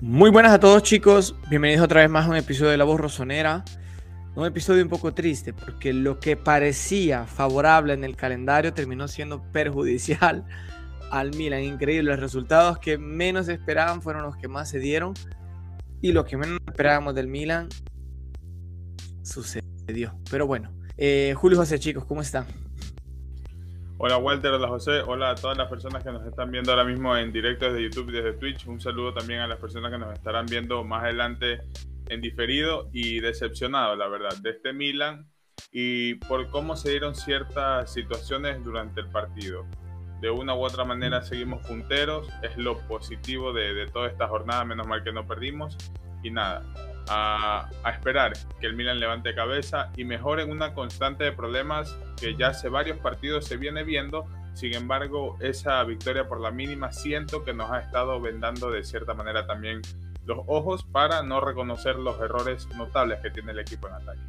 Muy buenas a todos chicos, bienvenidos otra vez más a un episodio de La Voz Rosonera. Un episodio un poco triste porque lo que parecía favorable en el calendario terminó siendo perjudicial al Milan. Increíble, los resultados que menos esperaban fueron los que más se dieron y lo que menos esperábamos del Milan sucedió. Pero bueno, eh, Julio José chicos, ¿cómo están? Hola Walter, hola José, hola a todas las personas que nos están viendo ahora mismo en directo desde YouTube y desde Twitch. Un saludo también a las personas que nos estarán viendo más adelante en diferido y decepcionado, la verdad, de este Milan y por cómo se dieron ciertas situaciones durante el partido. De una u otra manera seguimos punteros, es lo positivo de, de toda esta jornada, menos mal que no perdimos. Y nada, a, esperar que el Milan levante cabeza y mejore en una constante de problemas que ya hace varios partidos se viene viendo. Sin embargo, esa victoria por la mínima siento que nos ha estado vendando de cierta manera también los ojos para no reconocer los errores notables que tiene el equipo en ataque.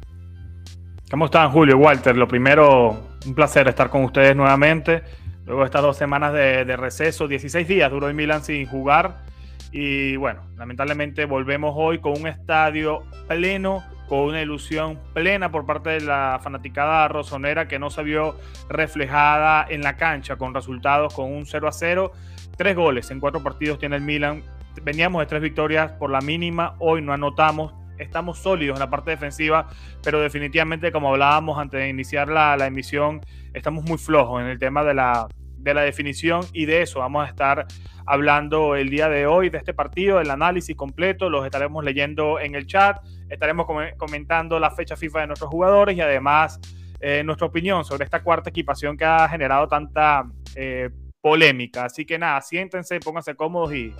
¿Cómo están, Julio? Walter, lo primero, un placer estar con ustedes nuevamente. Luego de estas dos semanas de, de receso, 16 días duró el Milan sin jugar y bueno, lamentablemente volvemos hoy con un estadio pleno, con una ilusión plena por parte de la fanaticada rosonera que no se vio reflejada en la cancha con resultados con un 0 a 0. Tres goles en cuatro partidos tiene el Milan. Veníamos de tres victorias por la mínima, hoy no anotamos. Estamos sólidos en la parte defensiva, pero definitivamente, como hablábamos antes de iniciar la, la emisión, estamos muy flojos en el tema de la, de la definición y de eso vamos a estar hablando el día de hoy de este partido, el análisis completo, los estaremos leyendo en el chat, estaremos comentando la fecha FIFA de nuestros jugadores y además eh, nuestra opinión sobre esta cuarta equipación que ha generado tanta eh, polémica. Así que nada, siéntense, pónganse cómodos y,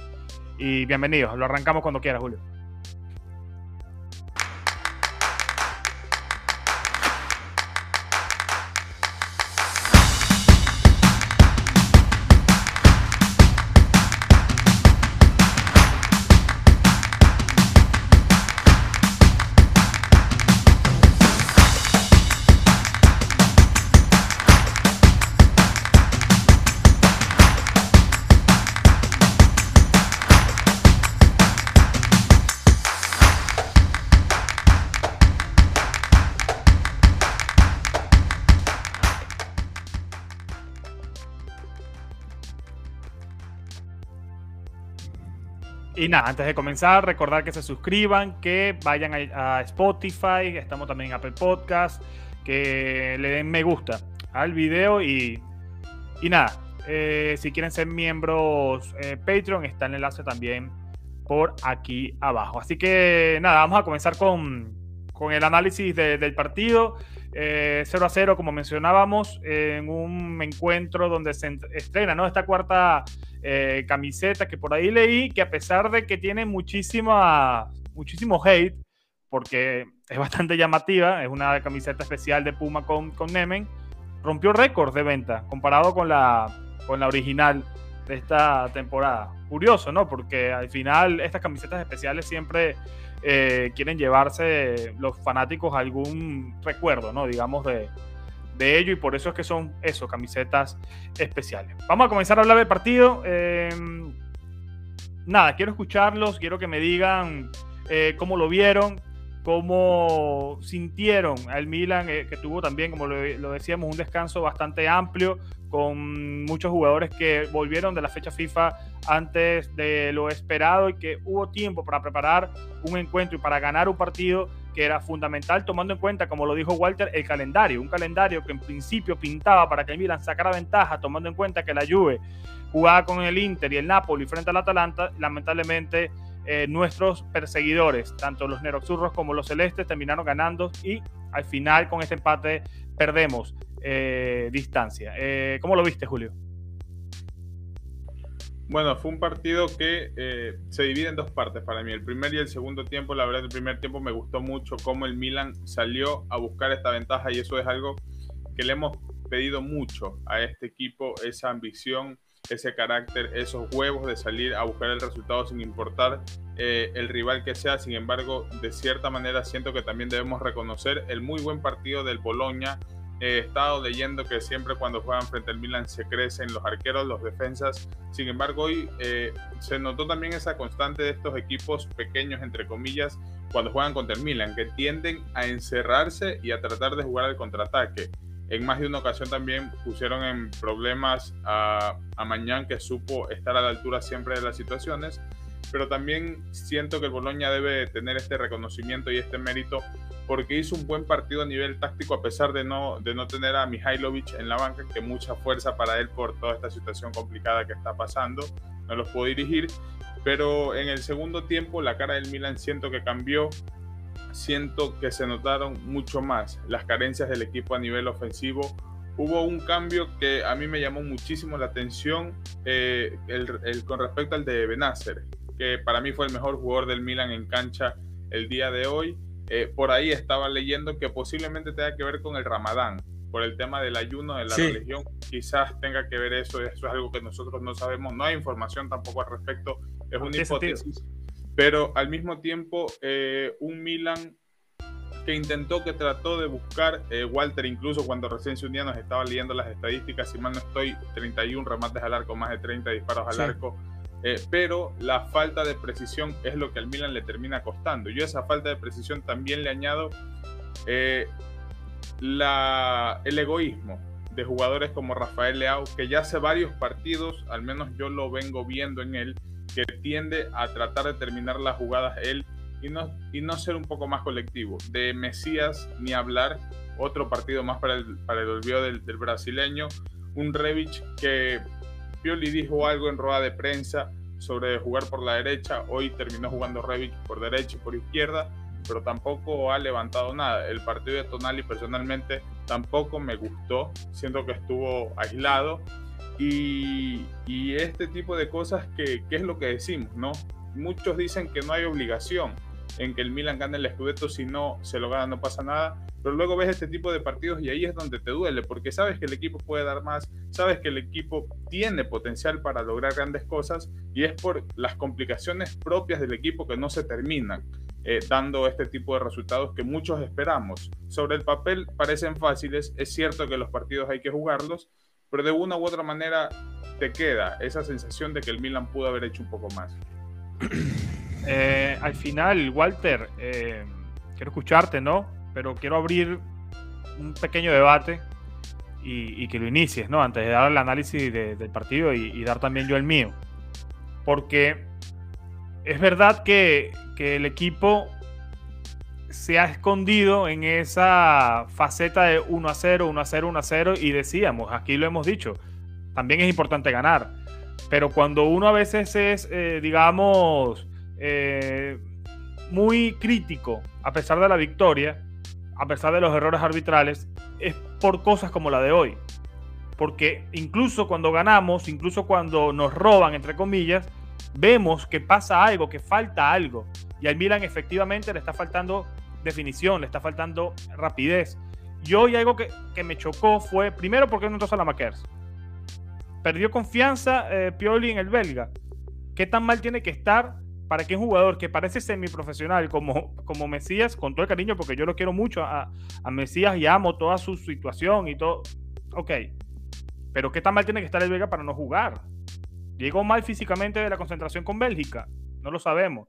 y bienvenidos. Lo arrancamos cuando quiera, Julio. Y nada, antes de comenzar, recordar que se suscriban, que vayan a, Spotify, estamos también en Apple Podcast, que le den me gusta al video y, y nada, eh, si quieren ser miembros eh, Patreon, está el enlace también por aquí abajo. Así que nada, vamos a comenzar con, con el análisis del partido. 0 eh, a 0, como mencionábamos, en un encuentro donde se estrena ¿no? esta cuarta eh, camiseta que por ahí leí, que a pesar de que tiene muchísima, muchísimo hate, porque es bastante llamativa, es una camiseta especial de Puma con, con Nemen, rompió récord de venta comparado con la, con la original de esta temporada. Curioso, ¿no? Porque al final estas camisetas especiales siempre eh, quieren llevarse los fanáticos algún recuerdo, ¿no? Digamos, de, de ello y por eso es que son eso, camisetas especiales. Vamos a comenzar a hablar del partido. Em, nada, quiero escucharlos, quiero que me digan eh, cómo lo vieron, cómo sintieron al Milan, eh, que tuvo también, como lo, decíamos, un descanso bastante amplio, con muchos jugadores que volvieron de la fecha FIFA antes de lo esperado y que hubo tiempo para preparar un encuentro y para ganar un partido que era fundamental tomando en cuenta, como lo dijo Walter, el calendario, un calendario que en principio pintaba para que el Milan sacara ventaja, tomando en cuenta que la Juve jugaba con el Inter y el Napoli frente al Atalanta, lamentablemente eh, nuestros perseguidores, tanto los Neroxurros como los Celestes, terminaron ganando y al final con este empate perdemos eh, distancia. Eh, ¿Cómo lo viste, Julio? Bueno, fue un partido que se divide en dos partes para mí. El primer y el segundo tiempo, la verdad, el primer tiempo me gustó mucho cómo el Milan salió a buscar esta ventaja y eso es algo que le hemos pedido mucho a este equipo, esa ambición, ese carácter, esos huevos de salir a buscar el resultado sin importar eh, el rival que sea. Sin embargo, de cierta manera siento que también debemos reconocer el muy buen partido del Boloña He estado leyendo que siempre cuando juegan frente al Milan se crecen los arqueros, los defensas. Sin embargo, hoy eh, se notó también esa constante de estos equipos pequeños, entre comillas, cuando juegan contra el Milan, que tienden a encerrarse y a tratar de jugar al contraataque. En más de una ocasión también pusieron en problemas a, a Mañán, que supo estar a la altura siempre de las situaciones pero también siento que el Boloña debe tener este reconocimiento y este mérito porque hizo un buen partido a nivel táctico a pesar de no, de no tener a Mihailovic en la banca, que mucha fuerza para él por toda esta situación complicada que está pasando, no los puedo dirigir, pero en el segundo tiempo la cara del Milan siento que cambió, siento que se notaron mucho más las carencias del equipo a nivel ofensivo, hubo un cambio que a mí me llamó muchísimo la atención eh, el, con respecto al de Benacer, que para mí fue el mejor jugador del Milan en cancha el día de hoy eh, por ahí estaba leyendo que posiblemente tenga que ver con el ramadán, por el tema del ayuno de la religión, quizás tenga que ver eso, eso es algo que nosotros no sabemos, no hay información tampoco al respecto, es una hipótesis, pero al mismo tiempo eh, un Milan que intentó, que trató de buscar, eh, Walter incluso cuando recién se unía nos estaba leyendo las estadísticas, si mal no estoy, 31 remates al arco, más de 30 disparos al arco, eh, pero la falta de precisión es lo que al Milan le termina costando. Yo esa falta de precisión también le añado eh, el egoísmo de jugadores como Rafael Leao, que ya hace varios partidos, al menos yo lo vengo viendo en él, que tiende a tratar de terminar las jugadas él y no, y no ser un poco más colectivo. De Mesías ni hablar, otro partido más para el, para el olvido del, del brasileño, un Revich que Pioli dijo algo en rueda de prensa sobre jugar por la derecha. Hoy terminó jugando Rebic por derecha y por izquierda, pero tampoco ha levantado nada. El partido de Tonali personalmente tampoco me gustó, siento que estuvo aislado. Y, este tipo de cosas que, que es lo que decimos, ¿no? Muchos dicen que no hay obligación en que el Milan gane el Scudetto, si no se lo gana no pasa nada, pero luego ves este tipo de partidos y ahí es donde te duele, porque sabes que el equipo puede dar más, sabes que el equipo tiene potencial para lograr grandes cosas y es por las complicaciones propias del equipo que no se terminan. Eh, dando este tipo de resultados que muchos esperamos. Sobre el papel parecen fáciles, es cierto que los partidos hay que jugarlos, pero de una u otra manera te queda esa sensación de que el Milan pudo haber hecho un poco más. Eh, al final, Walter, eh, quiero escucharte, ¿no? Pero quiero abrir un pequeño debate y, que lo inicies, ¿no? Antes de dar el análisis del partido y, dar también yo el mío. Porque es verdad que, que el equipo se ha escondido en esa faceta de 1 a 0, 1 a 0, 1 a 0 y decíamos, aquí lo hemos dicho, también es importante ganar. Pero cuando uno a veces es, eh, digamos, eh, muy crítico, a pesar de la victoria, a pesar de los errores arbitrales, es por cosas como la de hoy. Porque incluso cuando ganamos, incluso cuando nos roban, entre comillas, vemos que pasa algo, que falta algo. Y al Milan efectivamente le está faltando definición, le está faltando rapidez. Y hoy algo que, me chocó fue, primero, porque no entró Makers. Perdió confianza eh, Pioli en el belga. ¿Qué tan mal tiene que estar para que un jugador que parece semiprofesional como, como Mesías, con todo el cariño, porque yo lo quiero mucho a, a Mesías y amo toda su situación y todo. Ok. Pero qué tan mal tiene que estar el Vega para no jugar. Llegó mal físicamente de la concentración con Bélgica. No lo sabemos.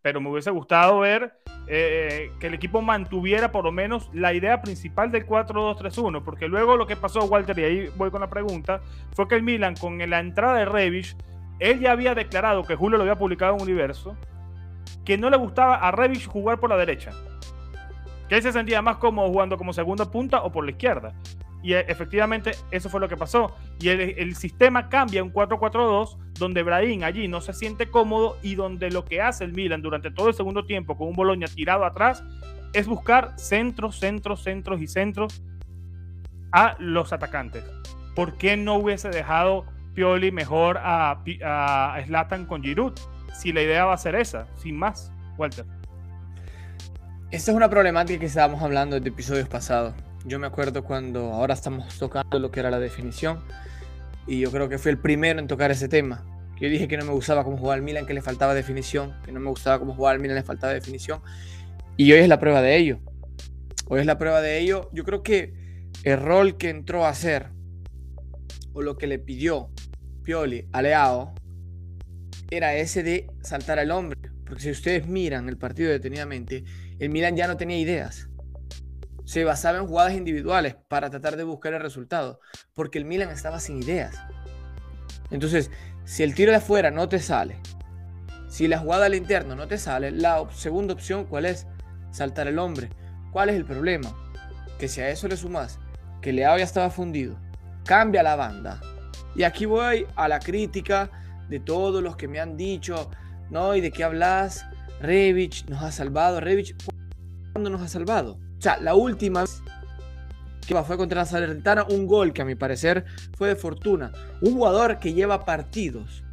Pero me hubiese gustado ver eh, que el equipo mantuviera por lo menos la idea principal del 4-2-3-1. Porque luego lo que pasó, Walter, y ahí voy con la pregunta, fue que el Milan, con la entrada de Revich, él ya había declarado que Julio lo había publicado en Universo, que no le gustaba a Revich jugar por la derecha. Que él se sentía más cómodo jugando como segunda punta o por la izquierda. Y eh, efectivamente eso fue lo que pasó. Y el, sistema cambia un 4-4-2 donde Brahim allí no se siente cómodo y donde lo que hace el Milan durante todo el segundo tiempo con un Boloña tirado atrás es buscar centros, centros, centros y centros a los atacantes. ¿Por qué no hubiese dejado Pioli mejor a, a Slatan con Giroud. Si la idea va a ser esa, sin más, Walter. Esta es una problemática que estábamos hablando de episodios pasados. Yo me acuerdo cuando ahora estamos tocando lo que era la definición y yo creo que fui el primero en tocar ese tema. Yo dije que no me gustaba cómo jugaba el Milan, que le faltaba definición, que no me gustaba cómo jugaba el Milan, le faltaba definición. Y hoy es la prueba de ello. Hoy es la prueba de ello. Yo creo que el rol que entró a hacer o lo que le pidió Pioli a Leao era ese de saltar al hombre. Porque si ustedes miran el partido detenidamente, el Milan ya no tenía ideas. Se basaba en jugadas individuales para tratar de buscar el resultado. Porque el Milan estaba sin ideas. Entonces, si el tiro de afuera no te sale, si la jugada al interno no te sale, la segunda opción, ¿cuál es? Saltar el hombre. ¿Cuál es el problema? Que si a eso le sumas que Leao ya estaba fundido, cambia la banda. Y aquí voy a la crítica de todos los que me han dicho, ¿no? ¿Y de qué hablas? Revich nos ha salvado. Revich, ¿cuándo nos ha salvado? O sea, la última vez que fue contra la Salernitana, un gol que a mi parecer fue de fortuna. Un jugador que lleva partidos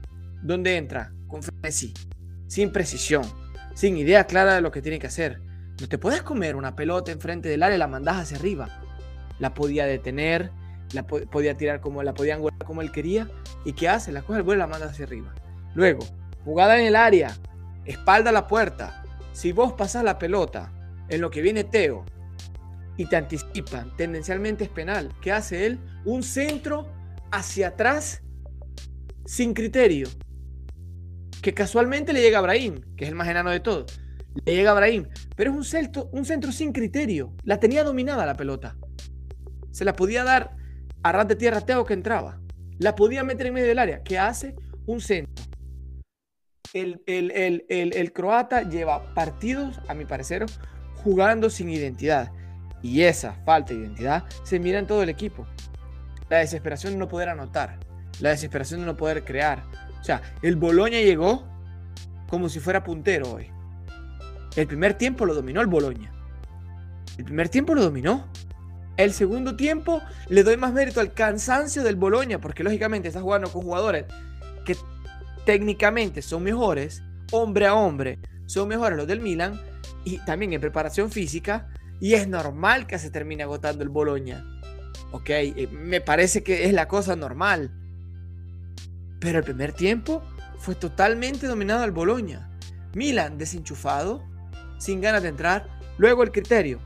donde entra con frenesí, sin precisión, sin idea clara de lo que tiene que hacer. No te puedes comer una pelota enfrente del área y la mandas hacia arriba. La podía detener, la podía tirar como la podía angular como él quería. ¿Y qué hace? La coge el vuelo la manda hacia arriba. Luego, jugada en el área, espalda a la puerta. Si vos pasas la pelota en lo que viene Teo y te anticipan, tendencialmente es penal. ¿Qué hace él? Un centro hacia atrás sin criterio. Que casualmente le llega a Brahim, que es el más enano de todos. Le llega a Brahim, pero es un centro, un centro sin criterio. La tenía dominada la pelota. Se la podía dar a de tierra Teo que entraba. La podía meter en medio del área. ¿Qué hace? Un centro. El, el, croata lleva partidos, a mi parecer, jugando sin identidad. Y esa falta de identidad se mira en todo el equipo. La desesperación de no poder anotar. La desesperación de no poder crear. O sea, el Boloña llegó como si fuera puntero hoy. El primer tiempo lo dominó el Boloña. El primer tiempo lo dominó. El segundo tiempo le doy más mérito al cansancio del Boloña, porque lógicamente está jugando con jugadores que técnicamente son mejores, hombre a hombre, son mejores los del Milan, y también en preparación física, y es normal que se termine agotando el Boloña. Ok, eh, me parece que es la cosa normal. Pero el primer tiempo fue totalmente dominado al Boloña. Milan desenchufado, sin ganas de entrar. Luego el criterio.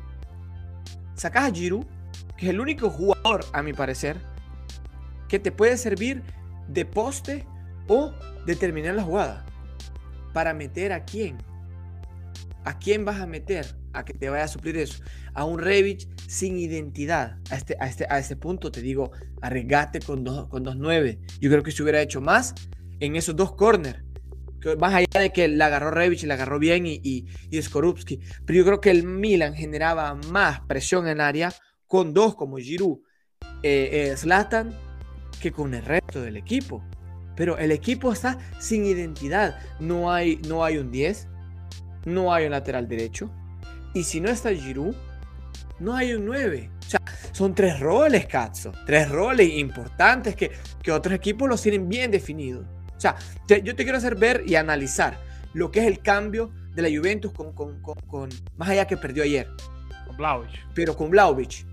Sacas a Giroud que es el único jugador, a mi parecer, que te puede servir de poste o de terminar la jugada. Para meter a quién. ¿A quién vas a meter? A que te vaya a suplir eso. A un Revich sin identidad. A este, a este, a este punto te digo, arriesgate con dos, con dos nueve. Yo creo que se hubiera hecho más en esos dos corners. Más allá de que la agarró Revich y la agarró bien y, y, y Skorupski. Pero yo creo que el Milan generaba más presión en área con dos como Giroud, eh, eh, Zlatan, que con el resto del equipo. Pero el equipo está sin identidad. No hay, no hay un 10, no hay un lateral derecho. Y si no está Giroud, no hay un 9. O sea, son tres roles, Cazzo. Tres roles importantes que, que otros equipos los tienen bien definidos. O sea, yo te quiero hacer ver y analizar lo que es el cambio de la Juventus con, con, con, más allá que perdió ayer. Con Blaovic. Pero con Blaovic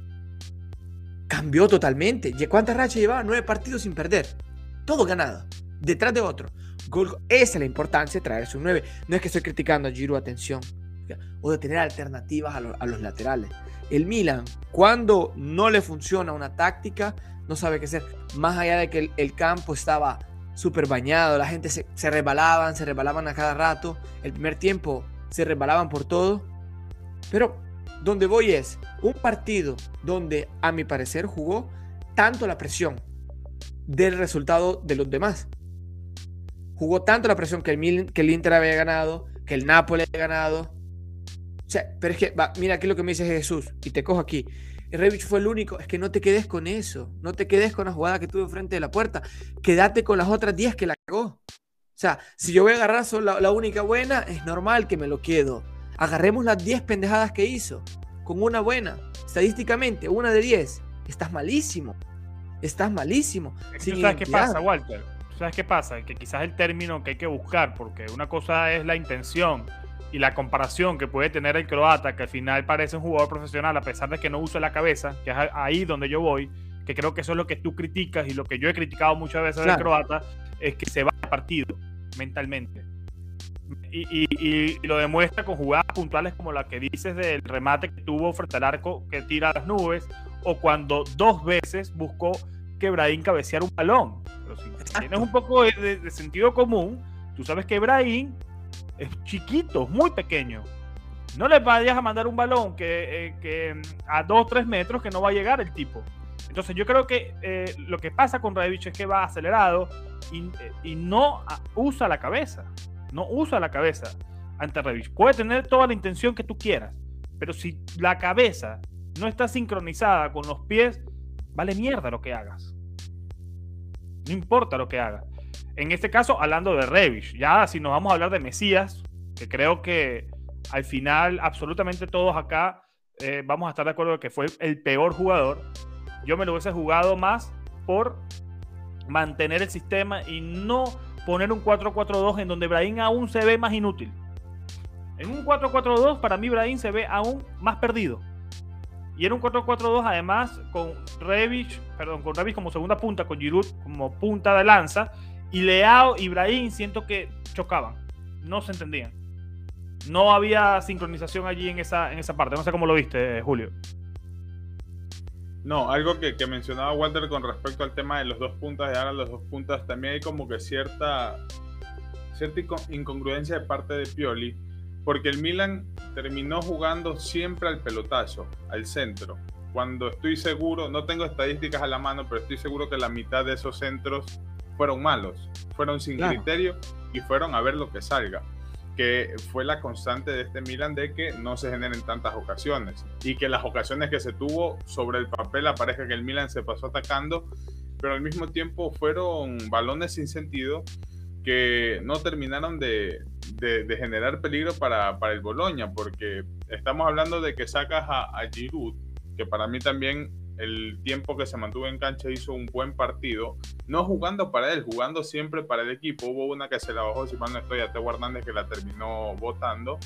cambió totalmente. ¿Cuántas rachas llevaba? Nueve partidos sin perder. Todo ganado. Detrás de otro. Esa es la importancia de traerse un 9. No es que estoy criticando a Giro, atención. O de tener alternativas a, los laterales. El Milan, cuando no le funciona una táctica, no sabe qué hacer. Más allá de que el, campo estaba súper bañado, la gente se, se se resbalaban a cada rato. El primer tiempo se resbalaban por todo. Pero donde voy es un partido donde, a mi parecer, jugó tanto la presión del resultado de los demás. Jugó tanto la presión que el, que el Inter había ganado, que el Napoli había ganado. O sea, pero es que, mira aquí lo que me dice Jesús, y te cojo aquí. El Revich fue el único. Es que no te quedes con eso. No te quedes con la jugada que tuvo frente de la puerta. Quédate con las otras 10 que la cagó. O sea, si yo voy a agarrar solo la única buena, es normal que me lo quedo agarremos las 10 pendejadas que hizo, con una buena, estadísticamente, una de 10, estás malísimo. Estás malísimo. ¿Sabes qué pasa, Walter? ¿Sabes qué pasa? Que quizás el término que hay que buscar, porque una cosa es la intención y la comparación que puede tener el croata, que al final parece un jugador profesional a pesar de que no usa la cabeza, que es ahí donde yo voy, que creo que eso es lo que tú criticas y lo que yo he criticado muchas veces del croata, es que se va al partido mentalmente y, lo demuestra con jugadas puntuales como la que dices del remate que tuvo frente al arco que tira a las nubes o cuando dos veces buscó que Brahim cabeceara un balón. Pero si tienes un poco de, sentido común, tú sabes que Brahim es chiquito, muy pequeño. No le vayas a mandar un balón que, eh, a 2 3 metros que no va a llegar el tipo. Entonces yo creo que eh, lo que pasa con Revich es que va acelerado y, y no usa la cabeza. No usa la cabeza ante Revich. Puede tener toda la intención que tú quieras, pero si la cabeza no está sincronizada con los pies, vale mierda lo que hagas. No importa lo que hagas. En este caso, hablando de Revich, ya si nos vamos a hablar de Mesías, que creo que al final absolutamente todos acá eh, vamos a estar de acuerdo que fue el peor jugador. Yo me lo hubiese jugado más por mantener el sistema y no poner un 4-4-2 en donde Brahim aún se ve más inútil. En un 4-4-2 para mí Brahim se ve aún más perdido. Y en un 4-4-2 además con Revich, perdón, con Revich como segunda punta, con Giroud como punta de lanza y Leao y Brahim siento que chocaban, no se entendían no había sincronización allí en esa, en esa parte. No sé cómo lo viste, Julio. No, algo que, mencionaba Walter con respecto al tema de los dos puntas, de ahora los dos puntas, también hay como que cierta, cierta incongruencia de parte de Pioli, porque el Milan terminó jugando siempre al pelotazo, al centro. Cuando estoy seguro, no tengo estadísticas a la mano, pero estoy seguro que la mitad de esos centros fueron malos, fueron sin criterio y fueron a ver lo que salga que fue la constante de este Milan de que no se generen tantas ocasiones y que las ocasiones que se tuvo sobre el papel aparezca que el Milan se pasó atacando, pero al mismo tiempo fueron balones sin sentido que no terminaron de, de, generar peligro para, para, el Boloña, porque estamos hablando de que sacas a, a Giroud, que para mí también el tiempo que se mantuvo en cancha hizo un buen partido, no jugando para él, jugando siempre para el equipo. Hubo una que se la bajó, si mal no estoy, a Teo Hernández que la terminó votando,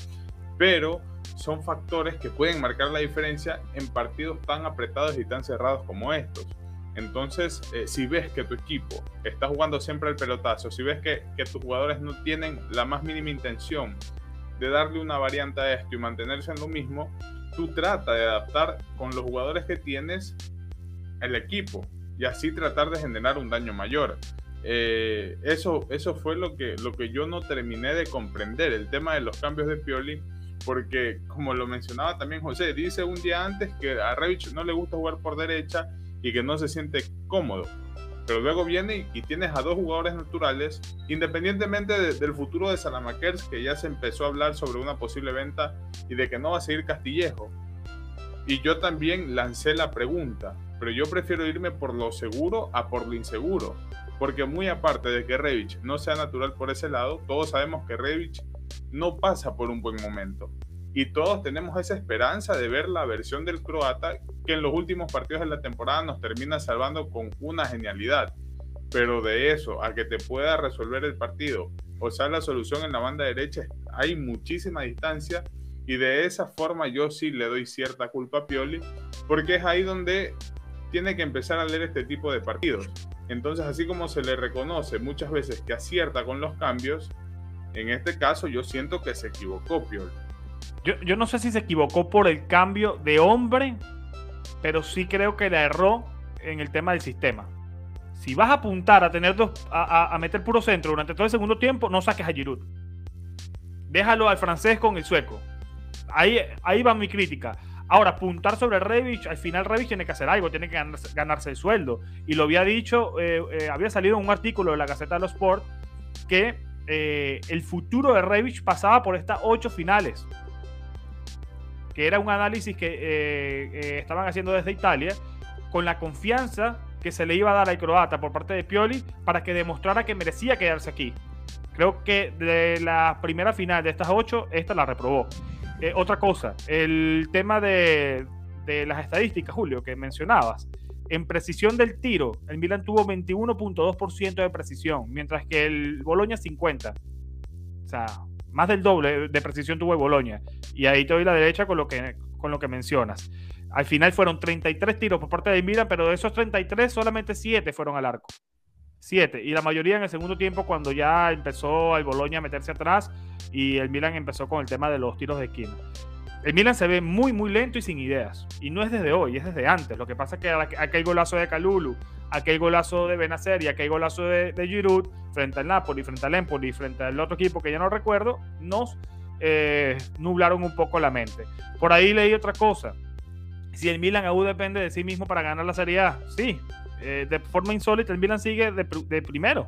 pero son factores que pueden marcar la diferencia en partidos tan apretados y tan cerrados como estos. Entonces, eh, si ves que tu equipo está jugando siempre al pelotazo, si ves que, que tus jugadores no tienen la más mínima intención de darle una variante a esto y mantenerse en lo mismo, tú trata de adaptar con los jugadores que tienes el equipo y así tratar de generar un daño mayor. Eh, eso, eso fue lo que, lo que yo no terminé de comprender, el tema de los cambios de Pioli, porque como lo mencionaba también José, dice un día antes que a Revich no le gusta jugar por derecha y que no se siente cómodo pero luego viene y, tienes a dos jugadores naturales, independientemente del futuro de Salamakers, que ya se empezó a hablar sobre una posible venta y de que no va a seguir Castillejo. Y yo también lancé la pregunta, pero yo prefiero irme por lo seguro a por lo inseguro, porque muy aparte de que Revich no sea natural por ese lado, todos sabemos que Revich no pasa por un buen momento y todos tenemos esa esperanza de ver la versión del croata que en los últimos partidos de la temporada nos termina salvando con una genialidad. Pero de eso a que te pueda resolver el partido o sea la solución en la banda derecha hay muchísima distancia y de esa forma yo sí le doy cierta culpa a Pioli porque es ahí donde tiene que empezar a leer este tipo de partidos. Entonces así como se le reconoce muchas veces que acierta con los cambios, en este caso yo siento que se equivocó Pioli. Yo, no sé si se equivocó por el cambio de hombre, pero sí creo que le erró en el tema del sistema. Si vas a apuntar a tener dos, a, meter puro centro durante todo el segundo tiempo, no saques a Giroud. Déjalo al francés con el sueco. Ahí, ahí va mi crítica. Ahora, apuntar sobre Revich, al final Revich tiene que hacer algo, tiene que ganarse, el sueldo. Y lo había dicho, eh, eh, había salido un artículo de la Gaceta de los Sport que eh, el futuro de Revich pasaba por estas ocho finales que era un análisis que eh, eh, estaban haciendo desde Italia, con la confianza que se le iba a dar al croata por parte de Pioli para que demostrara que merecía quedarse aquí. Creo que de la primera final de estas ocho, esta la reprobó. Eh, otra cosa, el tema de, de las estadísticas, Julio, que mencionabas. En precisión del tiro, el Milan tuvo 21.2% de precisión, mientras que el Boloña 50%. O sea, más del doble de precisión tuvo Boloña. Y ahí te doy la derecha con lo que, con lo que mencionas. Al final fueron 33 tiros por parte de Milan, pero de esos 33 solamente 7 fueron al arco. 7. Y la mayoría en el segundo tiempo cuando ya empezó el Boloña a meterse atrás y el Milan empezó con el tema de los tiros de esquina. el Milan se ve muy, muy lento y sin ideas. Y no es desde hoy, es desde antes. Lo que pasa es que aquel golazo de Calulu, aquel golazo de Benacer y aquel golazo de, Giroud frente al Napoli, frente al Empoli, frente al otro equipo que ya no recuerdo, nos eh, nublaron un poco la mente. Por ahí leí otra cosa. Si el Milan aún depende de sí mismo para ganar la Serie A, sí. Eh, de forma insólita, el Milan sigue de, de primero.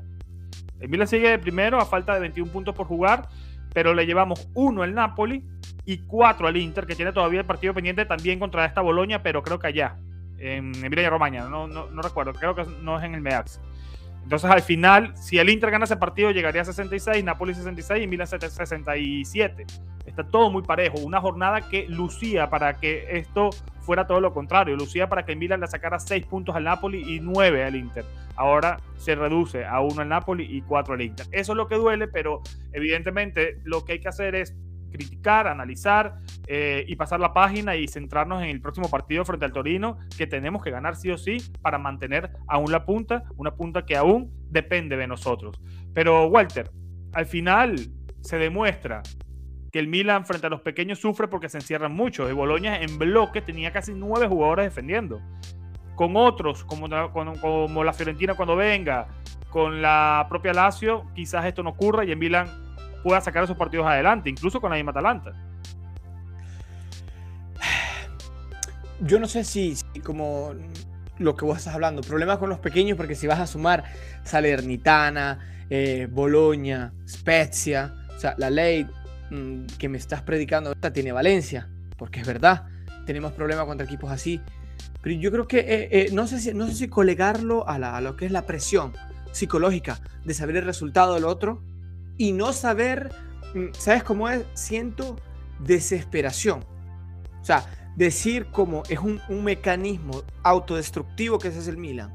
El Milan sigue de primero a falta de 21 puntos por jugar pero le llevamos uno al Napoli y cuatro al Inter, que tiene todavía el partido pendiente también contra esta Boloña, pero creo que allá, en Emilia Romagna, no, no, no, recuerdo, creo que no es en el Meax. Entonces al final, si el Inter gana ese partido, llegaría a 66, Napoli 66 y Milan 67. Está todo muy parejo, una jornada que lucía para que esto fuera todo lo contrario, lucía para que Milan le sacara 6 puntos al Napoli y 9 al Inter ahora se reduce a uno al Napoli y cuatro al Inter. Eso es lo que duele, pero evidentemente lo que hay que hacer es criticar, analizar eh, y pasar la página y centrarnos en el próximo partido frente al Torino, que tenemos que ganar sí o sí para mantener aún la punta, una punta que aún depende de nosotros. Pero Walter, al final se demuestra que el Milan frente a los pequeños sufre porque se encierran mucho. El Boloña en bloque tenía casi nueve jugadores defendiendo con otros, como, como la Fiorentina cuando venga, con la propia Lazio, quizás esto no ocurra y en Milan pueda sacar esos partidos adelante, incluso con la misma Atalanta. Yo no sé si, como lo que vos estás hablando, problemas con los pequeños, porque si vas a sumar Salernitana, eh, Boloña, Spezia, o sea, la ley mm, que me estás predicando ahorita tiene Valencia, porque es verdad, tenemos problemas contra equipos así. Pero yo creo que eh, eh, no, sé si, no sé si colegarlo a, lo que es la presión psicológica de saber el resultado del otro y no saber, mm, ¿sabes cómo es? Siento desesperación. O sea, decir como es un, un mecanismo autodestructivo que ese es el Milan.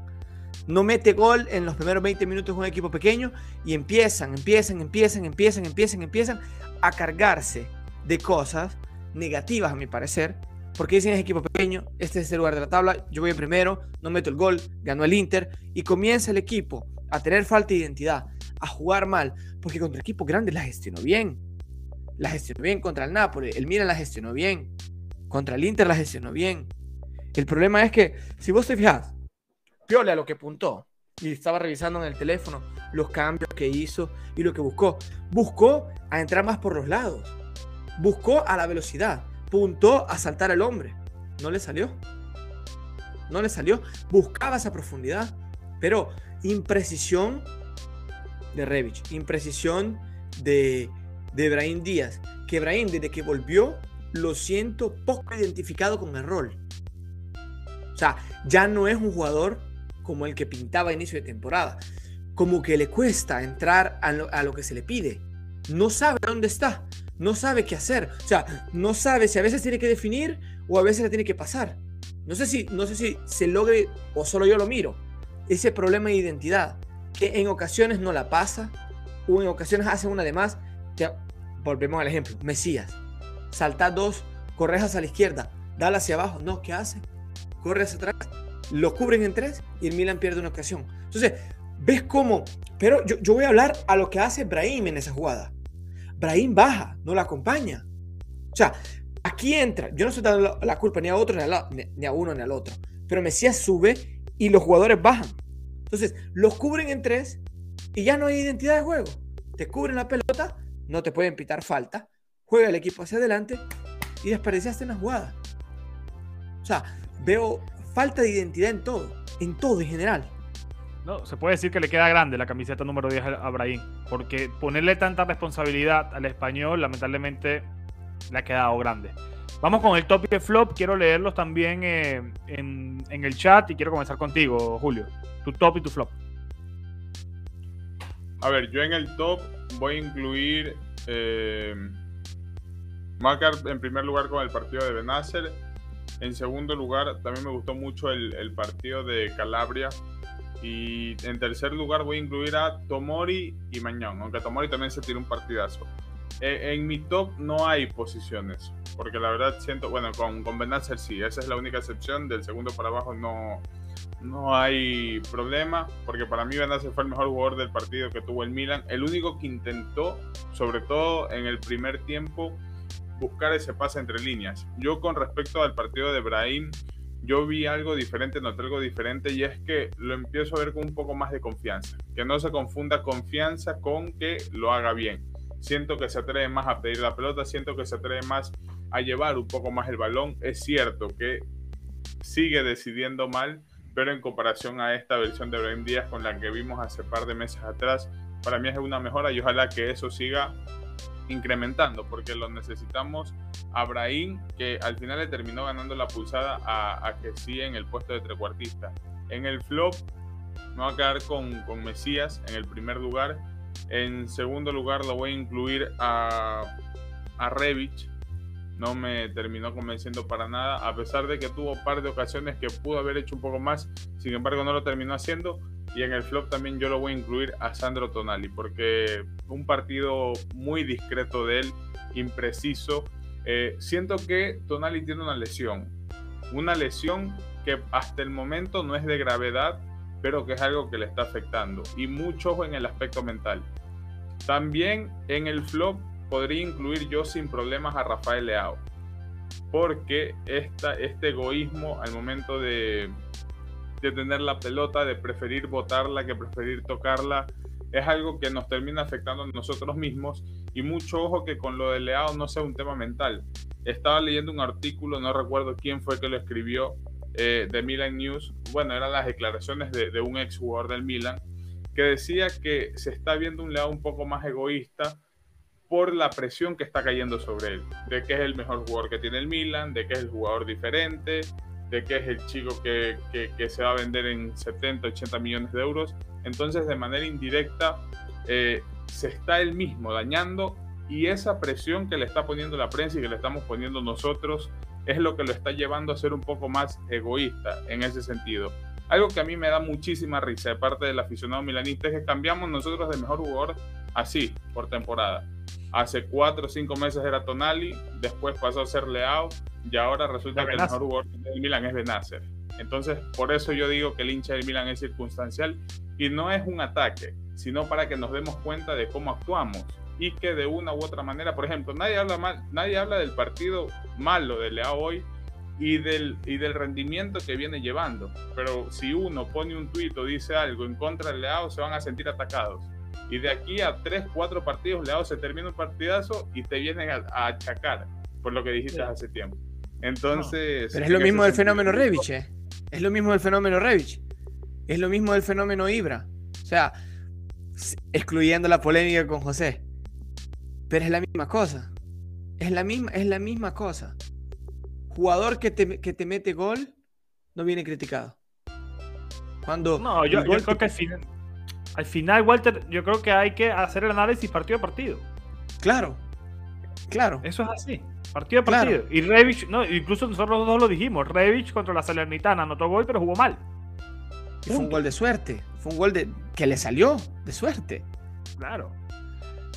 No mete gol en los primeros 20 minutos un equipo pequeño y empiezan, empiezan, empiezan, empiezan, empiezan, empiezan a cargarse de cosas negativas a mi parecer porque dicen es equipo pequeño, este es el lugar de la tabla, yo voy en primero, no meto el gol, ganó el Inter y comienza el equipo a tener falta de identidad, a jugar mal, porque contra equipos grandes la gestionó bien. La gestionó bien contra el Napoli, el Milan la gestionó bien, contra el Inter la gestionó bien. El problema es que si vos te fijas, Piole a lo que apuntó y estaba revisando en el teléfono los cambios que hizo y lo que buscó, buscó a entrar más por los lados, buscó a la velocidad Puntó a saltar al hombre. No le salió. No le salió. Buscaba esa profundidad. Pero imprecisión de Revich. Imprecisión de, de Brahim Díaz. Que Brahim, desde que volvió, lo siento poco identificado con el rol. O sea, ya no es un jugador como el que pintaba a inicio de temporada. Como que le cuesta entrar a lo, a lo que se le pide. No sabe dónde está no sabe qué hacer. O sea, no sabe si a veces tiene que definir o a veces la tiene que pasar. No sé si, no sé si se logre o solo yo lo miro. Ese problema de identidad, que en ocasiones no la pasa o en ocasiones hace una de más. volvemos al ejemplo. Mesías. Salta dos, corres hacia la izquierda, dale hacia abajo. No, ¿qué hace? Corre hacia atrás, lo cubren en tres y el Milan pierde una ocasión. Entonces, ¿ves cómo? Pero yo, voy a hablar a lo que hace Brahim en esa jugada. Brahim baja, no la acompaña. O sea, aquí entra, yo no estoy dando la culpa ni a otro, ni a, uno, ni al otro, pero Mesías sube y los jugadores bajan. Entonces, los cubren en tres y ya no hay identidad de juego. Te cubren la pelota, no te pueden pitar falta, juega el equipo hacia adelante y desperdiciaste una jugada. O sea, veo falta de identidad en todo, en todo en general. No, se puede decir que le queda grande la camiseta número 10 a Brahim, porque ponerle tanta responsabilidad al español, lamentablemente, le ha quedado grande. Vamos con el top y el flop. Quiero leerlos también eh, en, el chat y quiero comenzar contigo, Julio. Tu top y tu flop. A ver, yo en el top voy a incluir eh, marcar en primer lugar con el partido de Benacer. En segundo lugar, también me gustó mucho el, el partido de Calabria y en tercer lugar voy a incluir a Tomori y Mañón, aunque Tomori también se tira un partidazo. Eh, en mi top no hay posiciones, porque la verdad siento, bueno, con, con Benacer sí, esa es la única excepción, del segundo para abajo no, no hay problema, porque para mí Benacer fue el mejor jugador del partido que tuvo el Milan, el único que intentó, sobre todo en el primer tiempo, buscar ese pase entre líneas. Yo con respecto al partido de Brahim, yo vi algo diferente, noté algo diferente y es que lo empiezo a ver con un poco más de confianza. Que no se confunda confianza con que lo haga bien. Siento que se atreve más a pedir la pelota, siento que se atreve más a llevar un poco más el balón. Es cierto que sigue decidiendo mal, pero en comparación a esta versión de Brahim Díaz con la que vimos hace par de meses atrás, para mí es una mejora y ojalá que eso siga incrementando, porque lo necesitamos a Brahim, que al final le terminó ganando la pulsada a, que sí en el puesto de trecuartista. En el flop, me voy a quedar con, con Mesías en el primer lugar. En segundo lugar, lo voy a incluir a, a Revich, no me terminó convenciendo para nada, a pesar de que tuvo un par de ocasiones que pudo haber hecho un poco más, sin embargo no lo terminó haciendo. Y en el flop también yo lo voy a incluir a Sandro Tonali, porque un partido muy discreto de él, impreciso. Eh, siento que Tonali tiene una lesión, una lesión que hasta el momento no es de gravedad, pero que es algo que le está afectando. Y mucho en el aspecto mental. También en el flop podría incluir yo sin problemas a Rafael Leao. Porque esta, este egoísmo al momento de, de tener la pelota, de preferir botarla que preferir tocarla, es algo que nos termina afectando a nosotros mismos. Y mucho ojo que con lo de Leao no sea un tema mental. Estaba leyendo un artículo, no recuerdo quién fue que lo escribió, eh, de Milan News. Bueno, eran las declaraciones de, de un ex jugador del Milan, que decía que se está viendo un Leao un poco más egoísta por la presión que está cayendo sobre él, de que es el mejor jugador que tiene el Milan, de que es el jugador diferente, de que es el chico que, se va a vender en 70, 80 millones de euros. Entonces, de manera indirecta, eh, se está él mismo dañando y esa presión que le está poniendo la prensa y que le estamos poniendo nosotros es lo que lo está llevando a ser un poco más egoísta en ese sentido. Algo que a mí me da muchísima risa de parte del aficionado milanista es que cambiamos nosotros de mejor jugador así por temporada Hace cuatro o cinco meses era Tonali, después pasó a ser Leao y ahora resulta que el mejor jugador del Milan es Benacer. Entonces, por eso yo digo que el hincha del Milan es circunstancial y no es un ataque, sino para que nos demos cuenta de cómo actuamos y que de una u otra manera, por ejemplo, nadie habla mal, nadie habla del partido malo de Leao hoy y del, y del rendimiento que viene llevando. Pero si uno pone un tuit o dice algo en contra de Leao, se van a sentir atacados y de aquí a 3, 4 partidos, Leao se termina un partidazo y te vienen a, achacar por lo que dijiste hace tiempo. Entonces. Pero es lo mismo del fenómeno Revich, ¿eh? Es lo mismo del fenómeno Revich. Es lo mismo del fenómeno Ibra. O sea, excluyendo la polémica con José. Pero es la misma cosa. Es la misma, es la misma cosa. Jugador que te, que te mete gol no viene criticado. Cuando. No, yo, creo que al final, Walter, yo creo que hay que hacer el análisis partido a partido. Claro, claro. Eso es así, partido a partido. Y Revich, no, incluso nosotros los dos lo dijimos, Revich contra la Salernitana anotó gol, pero jugó mal. fue un gol de suerte, fue un gol de, que le salió de suerte. Claro.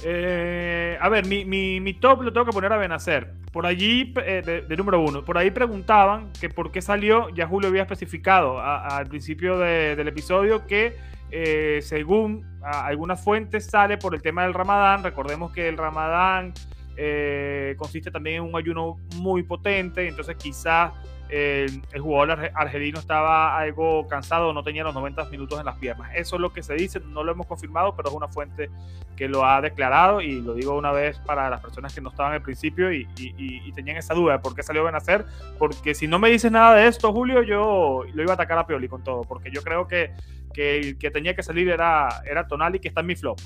Eh, a ver, mi, top lo tengo que poner a Benacer. Por allí, eh, de, número uno, por ahí preguntaban que por qué salió, ya Julio había especificado al principio del episodio que eh, según algunas fuentes, sale por el tema del ramadán. Recordemos que el ramadán consiste también en un ayuno muy potente, entonces quizás el, jugador argelino estaba algo cansado, no tenía los 90 minutos en las piernas. Eso es lo que se dice, no lo hemos confirmado, pero es una fuente que lo ha declarado y lo digo una vez para las personas que no estaban al principio y, tenían esa duda de por qué salió Benacer, porque si no me dices nada de esto, Julio, yo lo iba a atacar a Pioli con todo, porque yo creo que, que el que tenía que salir era, era Tonali, que está en mi flop.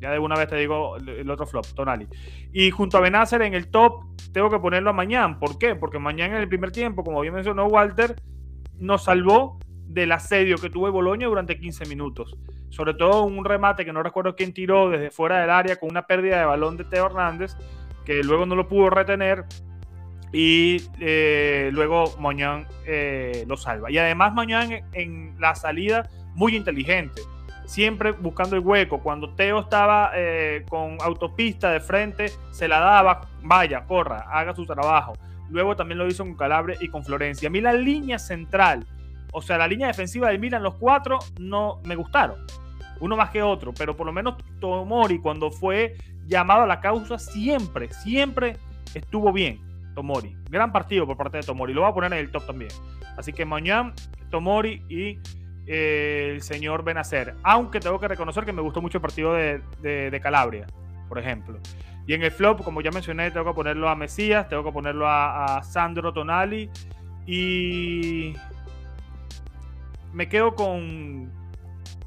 Ya de una vez te digo el otro flop, Tonali. Y junto a Benacer en el top, tengo que ponerlo a mañana. ¿Por qué? Porque mañana en el primer tiempo, como bien mencionó Walter, nos salvó del asedio que tuvo Boloña durante 15 minutos. Sobre todo un remate que no recuerdo quién tiró desde fuera del área con una pérdida de balón de Teo Hernández, que luego no lo pudo retener. Y eh, luego Mañán eh, lo salva. Y además Mañán en la salida muy inteligente siempre buscando el hueco. Cuando Teo estaba eh, con autopista de frente, se la daba, vaya, corra, haga su trabajo. Luego también lo hizo con Calabre y con Florencia. A mí la línea central, o sea, la línea defensiva de Milan, los cuatro, no me gustaron. Uno más que otro, pero por lo menos Tomori, cuando fue llamado a la causa, siempre, siempre estuvo bien. Tomori. Gran partido por parte de Tomori. Lo voy a poner en el top también. Así que mañana Tomori y eh, el señor Benacer. Aunque tengo que reconocer que me gustó mucho el partido de, Calabria, por ejemplo. Y en el flop, como ya mencioné, tengo que ponerlo a Mesías, tengo que ponerlo a, Sandro Tonali. Y me quedo con,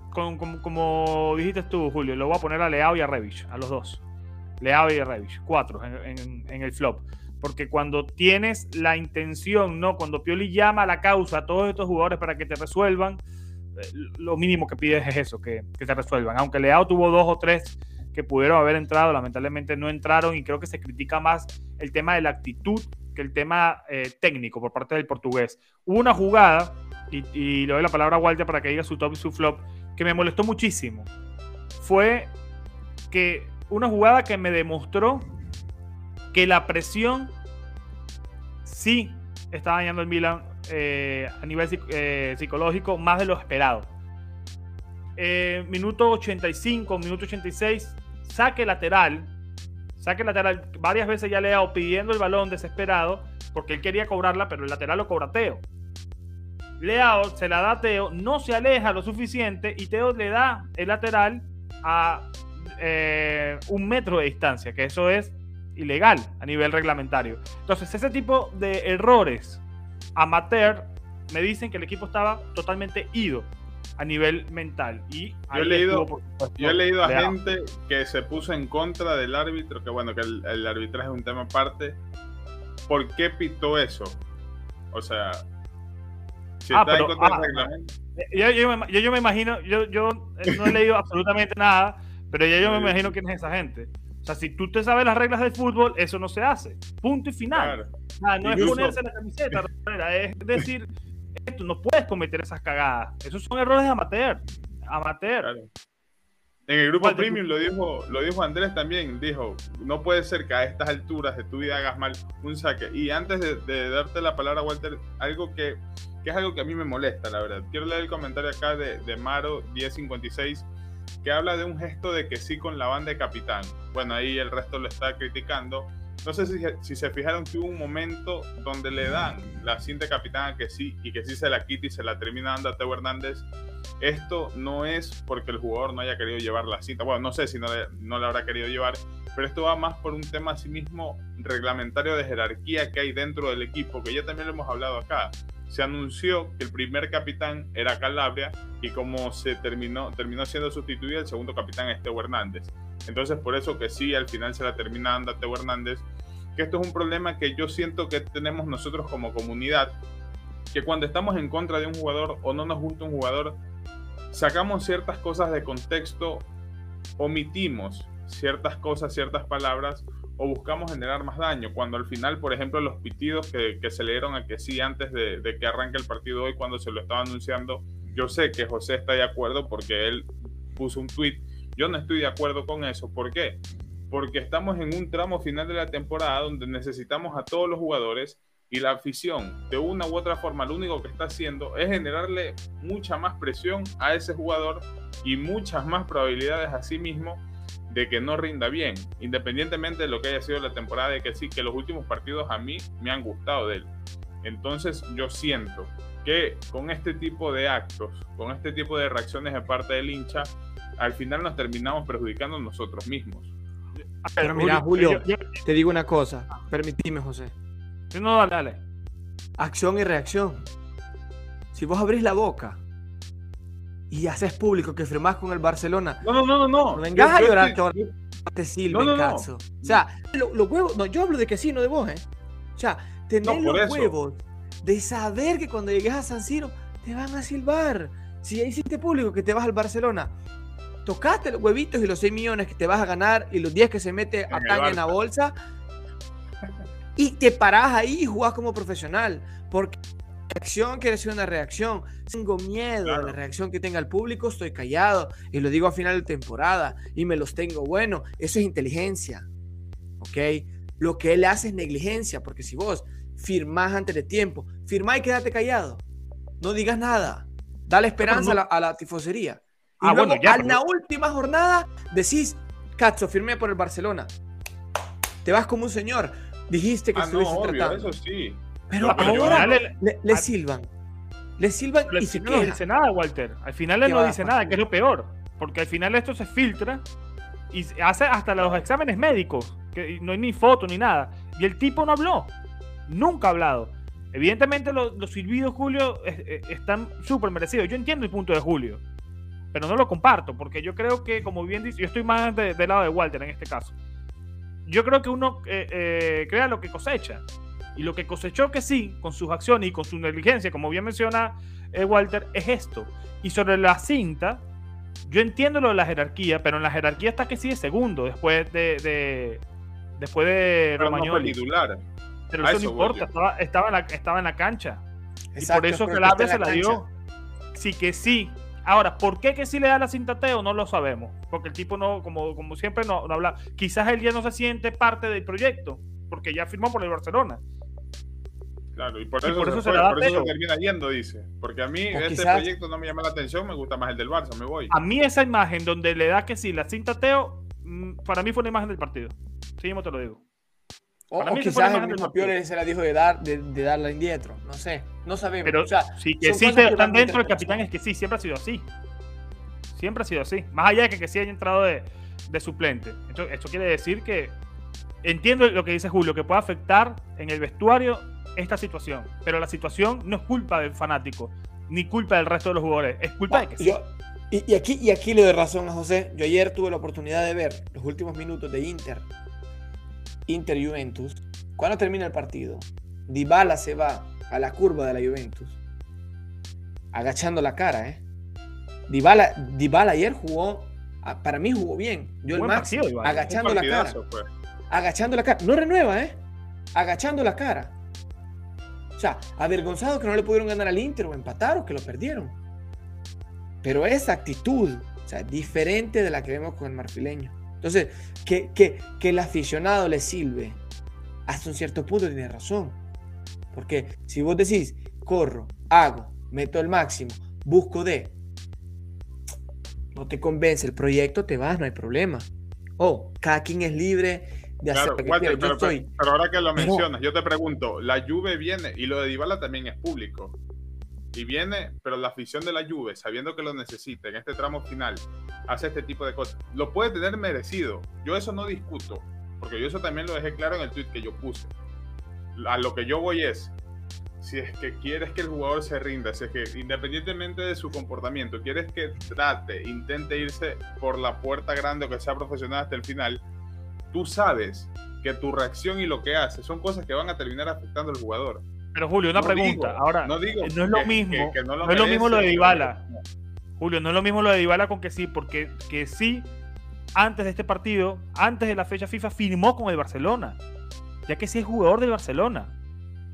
con, como dijiste tú, Julio, lo voy a poner a Leao y a Revich, a los dos. Leao y a Revich, cuatro en, en el flop porque cuando tienes la intención, ¿no? Cuando Pioli llama a la causa a todos estos jugadores para que te resuelvan, lo mínimo que pides es eso, que, te resuelvan. Aunque Leao tuvo dos o tres que pudieron haber entrado, lamentablemente no entraron y creo que se critica más el tema de la actitud que el tema eh, técnico por parte del portugués. Hubo una jugada, y, le doy la palabra a Walter para que diga su top y su flop, que me molestó muchísimo. Fue que una jugada que me demostró que la presión sí está dañando el Milan eh, a nivel eh, psicológico más de lo esperado. Eh, minuto 85, minuto 86, saque lateral. Saque lateral. Varias veces ya le he dado pidiendo el balón desesperado porque él quería cobrarla, pero el lateral lo cobra Teo. Leao se la da a Teo, no se aleja lo suficiente y Teo le da el lateral a un metro de distancia, que eso es ilegal a nivel reglamentario. Entonces, ese tipo de errores amateur me dicen que el equipo estaba totalmente ido a nivel mental. Y yo he leído, yo he leído a gente que se puso en contra del árbitro, que bueno, que el, arbitraje es un tema aparte. ¿Por qué pitó eso? O sea, si ah, está en contra del ah, reglamento. Yo, yo, me imagino, yo, yo no he leído absolutamente nada, pero ya yo me imagino quién es esa gente. O sea, si tú te sabes las reglas del fútbol, eso no se hace. Punto y final. no es ponerse la camiseta, es decir, tú no puedes cometer esas cagadas. Esos son errores de amateur. Amateur. En el grupo premium lo dijo, lo dijo Andrés también, dijo, no puede ser que a estas alturas de tu vida hagas mal un saque. Y antes de, darte la palabra, Walter, algo que, que, es algo que a mí me molesta, la verdad. Quiero leer el comentario acá de, de Maro 1056 que habla de un gesto de que sí con la banda de capitán. Bueno, ahí el resto lo está criticando. No sé si, se fijaron que hubo un momento donde le dan la cinta de capitán a que sí y que sí se la quita y se la termina dando a Teo Hernández. Esto no es porque el jugador no haya querido llevar la cinta. Bueno, no sé si no, no la habrá querido llevar, pero esto va más por un tema sí mismo reglamentario de jerarquía que hay dentro del equipo, que ya también lo hemos hablado acá se anunció que el primer capitán era Calabria y como se terminó, terminó siendo sustituido, el segundo capitán es Teo Hernández. Entonces, por eso que sí, al final se la termina dando a Hernández, que esto es un problema que yo siento que tenemos nosotros como comunidad, que cuando estamos en contra de un jugador o no nos gusta un jugador, sacamos ciertas cosas de contexto, omitimos ciertas cosas, ciertas palabras o buscamos generar más daño, cuando al final, por ejemplo, los pitidos que, se le dieron a que sí antes de, que arranque el partido hoy, cuando se lo estaba anunciando, yo sé que José está de acuerdo porque él puso un tweet. Yo no estoy de acuerdo con eso. ¿Por qué? Porque estamos en un tramo final de la temporada donde necesitamos a todos los jugadores y la afición, de una u otra forma, lo único que está haciendo es generarle mucha más presión a ese jugador y muchas más probabilidades a sí mismo de que no rinda bien, independientemente de lo que haya sido la temporada, de que sí, que los últimos partidos a mí me han gustado de él. Entonces yo siento que con este tipo de actos, con este tipo de reacciones de parte del hincha, al final nos terminamos perjudicando nosotros mismos. Pero mira, Julio, te digo una cosa, permitime, José. No, dale, dale. Acción y reacción. Si vos abrís la boca y haces público que firmás con el Barcelona. No, no, no, no. No vengas a llorar te sirve, no, no, O sea, los huevos, no, yo hablo de que sí, no de vos, ¿eh? O sea, tener los huevos de saber que cuando llegues a San Siro te van a silbar. Si ya hiciste público que te vas al Barcelona, tocaste los huevitos y los 6 millones que te vas a ganar y los 10 que se mete a Tania en la bolsa y te parás ahí y jugás como profesional. Porque reacción quiere decir una reacción. Tengo miedo a la reacción que tenga el público, estoy callado y lo digo a final de temporada y me los tengo. Bueno, eso es inteligencia. ¿Ok? Lo que él hace es negligencia, porque si vos firmás antes de tiempo, firmá y quédate callado. No digas nada. Dale esperanza a, la, tifosería. Y ah, luego, a la última jornada decís, Cacho, firmé por el Barcelona. Te vas como un señor. dijiste que Ah, no, estuviese obvio, tratando. eso sí. Pero No, pero ahora le, le al- silban. Le silban y se no dice nada, Walter. Al final él ¿Qué no dice nada, que es lo peor. Porque al final esto se filtra y hace hasta los exámenes médicos. Que no hay ni foto ni nada. Y el tipo no habló. Nunca ha hablado. Evidentemente los, los silbidos, Julio, es- es- están súper merecidos. Yo entiendo el punto de Julio. Pero no lo comparto. Porque yo creo que, como bien dice, yo estoy más de- del lado de Walter en este caso. Yo creo que uno eh, eh, crea lo que cosecha. Y lo que cosechó que sí, con sus acciones y con su negligencia, como bien menciona eh, Walter, es esto. Y sobre la cinta, yo entiendo lo de la jerarquía, pero en la jerarquía está que sí es segundo, después de, de- después de Pero no Romagnoli. titular. pero eso, eso no importa, estaba, estaba, en la, estaba en la cancha. Exacto, y por eso que está se la cancha. dio. Sí que sí. Ahora, ¿por qué que sí le da la cinta a Teo? No lo sabemos. Porque el tipo no, como, como siempre, no, no habla. Quizás él ya no se siente parte del proyecto, porque ya firmó por el Barcelona. Claro, y por Y eso, por se, eso se fue, por eso termina yendo, dice. Porque a mí O este quizás- proyecto no me llama la atención, me gusta más el del Barça, me voy. A mí esa imagen donde le da que sí la cinta Teo, mm, para mí fue una imagen del partido. Sí, mismo te lo digo. O, Para o mí esa fue la quizás el mismo. Pioli se la dijo de dar, de, de darla en dietro. No sé, no sabemos. Pero o sea, sí, que sí cosas te- que están dentro del capitán, es que sí, siempre ha sido así. Siempre ha sido así. Más allá de que, que sí haya entrado de, de suplente. Esto, esto quiere decir que entiendo lo que dice Julio, que puede afectar en el vestuario esta situación. Pero la situación no es culpa del fanático, ni culpa del resto de los jugadores. Es culpa de que sí. Yo- y, y aquí, y aquí le doy razón a José. Yo ayer tuve la oportunidad de ver los últimos minutos de Inter. Inter Juventus. Cuando termina el partido, Dybala se va a la curva de la Juventus. Agachando la cara, ¿eh? Dybala, Dybala ayer jugó, ah, para mí jugó bien. Yo el máximo, agachando la cara. Agachando la cara. No renueva, ¿eh? Agachando la cara. O sea, avergonzado que no le pudieron ganar al Inter o empatar o que lo perdieron. Pero esa actitud, o sea, diferente de la que vemos con el marfileño. Entonces, que, que, que el aficionado le sirve, hasta un cierto punto tiene razón. Porque si vos decís, corro, hago, meto el máximo, busco de, no te convence el proyecto, te vas, no hay problema. Oh, cada quien es libre de hacer Claro, que Walter, pero, estoy- pero ahora que lo mencionas, yo te pregunto, la Juve viene, y lo de Dybala también es público, y viene, pero la afición de la Juve, sabiendo que lo necesita en este tramo final, hace este tipo de cosas. Lo puede tener merecido, yo eso no discuto, porque yo eso también lo dejé claro en el tweet que yo puse. A lo que yo voy es, si es que quieres que el jugador se rinda, si es que independientemente de su comportamiento, quieres que trate, intente irse por la puerta grande o que sea profesional hasta el final, tú sabes que tu reacción y lo que hace son cosas que van a terminar afectando al jugador. Pero Julio, una No pregunta. digo- Ahora, no, digo no es lo que- mismo, que- que no lo no es lo mismo lo de Dybala. Julio, no es lo mismo lo de Dybala con que sí, porque que sí, antes de este partido, antes de la fecha FIFA, firmó con el Barcelona. Ya que sí es jugador del Barcelona.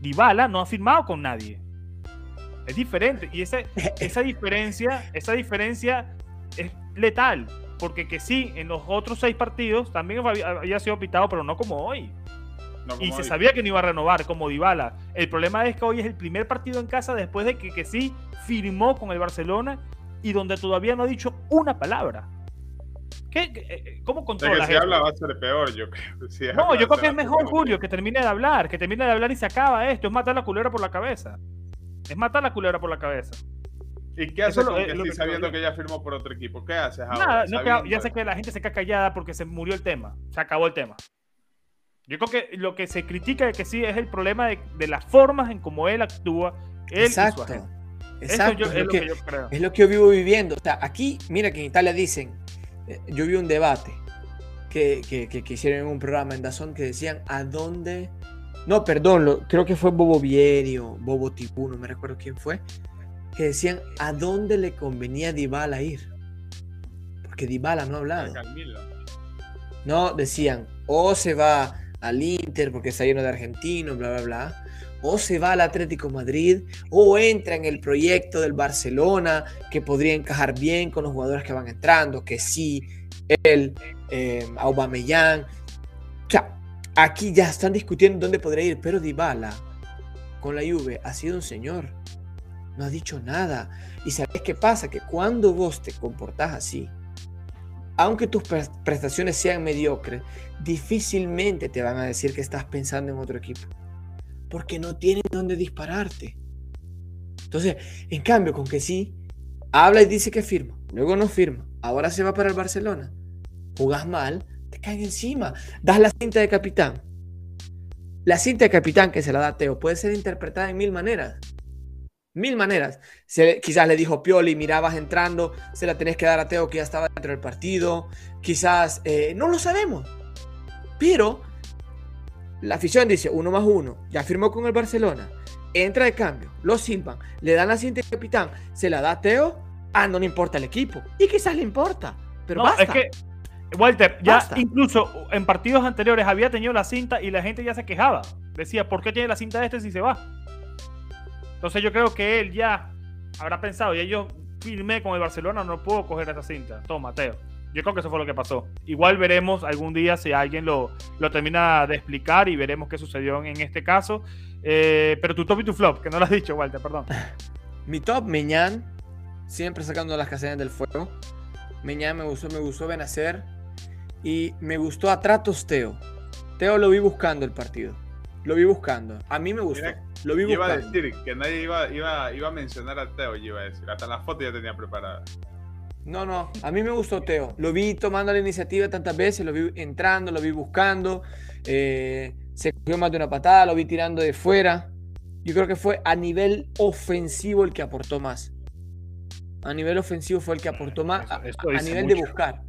Dybala no ha firmado con nadie. Es diferente. Y ese, esa diferencia, esa diferencia es letal. Porque que sí, en los otros seis partidos también había, sido pitado, pero no como hoy. No, Y se sabía que no iba a renovar como Dybala. El problema es que hoy es el primer partido en casa después de que, que sí firmó con el Barcelona y donde todavía no ha dicho una palabra. ¿Qué, qué- eh, ¿Cómo De que controlas si habla va a ser peor, yo creo. Si No, yo creo que es mejor, Julio, que termine de hablar, que termine de hablar y se acaba esto. Es matar la culebra por la cabeza. Es matar la culebra por la cabeza. ¿Y qué hace Eso con lo- es lo que sabiendo que ya firmó por otro equipo? ¿Qué haces ahora? Nada, no, ya sé que la gente se queda callada porque se murió el tema. Se acabó el tema. Yo creo que lo que se critica de que sí es el problema de, de las formas en cómo él actúa, él y Exacto. su agente. Exacto. Eso yo- es, es lo que, que yo creo. es lo que yo vivo viviendo. O sea, aquí, mira que en Italia dicen, eh, yo vi un debate que, que, que- que hicieron en un programa en Dazón que decían a dónde. No, perdón, lo- creo que fue Bobo Vieri o Bobo Tibú, no me recuerdo quién fue, que decían a dónde le convenía a Dybala ir. Porque Dybala no ha hablado. Camilo. No, decían, o se va al Inter porque está lleno de argentinos, bla, bla, bla. O se va al Atlético Madrid, o entra en el proyecto del Barcelona, que podría encajar bien con los jugadores que van entrando, que sí, él, eh, Aubameyang. O sea, aquí ya están discutiendo dónde podría ir, pero Dybala con la Juve ha sido un señor. No ha dicho nada. Y sabes qué pasa? Que cuando vos te comportás así, aunque tus prestaciones sean mediocres, difícilmente te van a decir que estás pensando en otro equipo. Porque no tienen dónde dispararte. Entonces, en cambio, con que sí, habla y dice que firma, luego no firma, ahora se va para el Barcelona, jugas mal, te caen encima, das la cinta de capitán. La cinta de capitán que se la da Teo puede ser interpretada en mil maneras. Mil maneras. quizás le dijo Pioli, mirabas entrando, se la tenés que dar a Teo que ya estaba dentro del partido. Quizás, eh, no lo sabemos. Pero la afición dice uno más uno, ya firmó con el Barcelona, entra de cambio, lo silban, le dan la cinta de capitán, se la da a Teo, ah, no le importa el equipo. Y quizás le importa, pero basta. Es que, Walter, ya incluso en partidos anteriores había tenido la cinta y la gente ya se quejaba. Decía, ¿por qué tiene la cinta de este si se va? Entonces yo creo que él ya habrá pensado, y yo firmé con el Barcelona, no puedo coger esa cinta. Toma, Mateo. Yo creo que eso fue lo que pasó. Igual veremos algún día si alguien lo, lo termina de explicar y veremos qué sucedió en este caso. Eh, pero tu top y tu flop, que no lo has dicho, Walter, perdón. Mi top, Meñán, siempre sacando las casetas del fuego. Meñán me gustó, me gustó Benacer y me gustó a Tratos Teo. Teo lo vi buscando el partido. Lo vi buscando. A mí me gustó. Lo vi iba a decir que nadie iba, iba, iba a mencionar a Teo, iba a decir. Hasta la foto ya tenía preparada. No, no, a mí me gustó Teo. Lo vi tomando la iniciativa tantas veces, lo vi entrando, lo vi buscando. Eh, se cogió más de una patada, lo vi tirando de fuera. Yo creo que fue a nivel ofensivo el que aportó más. A nivel ofensivo fue el que aportó más. A, nivel de buscar.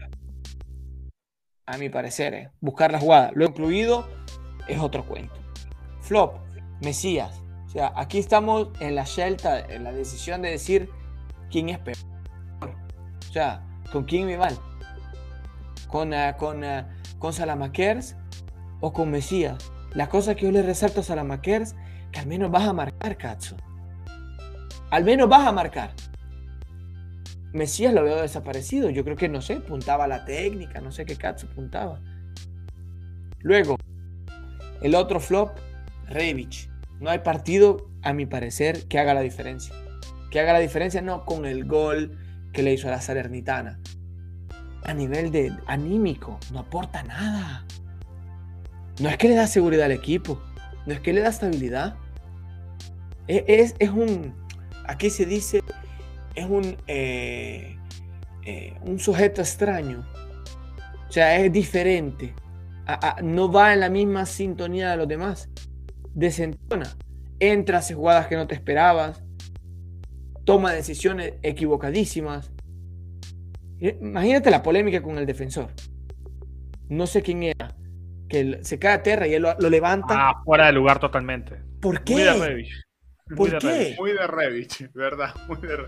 A mi parecer, eh, buscar la jugada. Lo incluido es otro cuento. Flop, Mesías. O sea, aquí estamos en la shelta, en la decisión de decir quién es peor. O sea, ¿con quién me van? ¿Con, con, uh, con Salamakers o con Mesías? La cosa que yo le resalto a Salamakers, que al menos vas a marcar, Katsu. Al menos vas a marcar. Mesías lo veo desaparecido. Yo creo que, no sé, puntaba la técnica, no sé qué Katsu puntaba. Luego, el otro flop Revich. No hay partido, a mi parecer, que haga la diferencia. Que haga la diferencia no con el gol que le hizo a la Salernitana. A nivel de anímico, no aporta nada. No es que le da seguridad al equipo. No es que le da estabilidad. E, es, es, un. Aquí se dice. Es un. Eh, eh, un sujeto extraño. O sea, es diferente. no va en la misma sintonía de los demás desentona. Entra, hace jugadas que no te esperabas. Toma decisiones equivocadísimas. Imagínate la polémica con el defensor. No sé quién era. Que se cae a tierra y él lo, levanta. Ah, fuera de lugar totalmente. ¿Por qué? Muy de Revich. ¿Por muy qué? De muy de Revich, ¿verdad? Muy de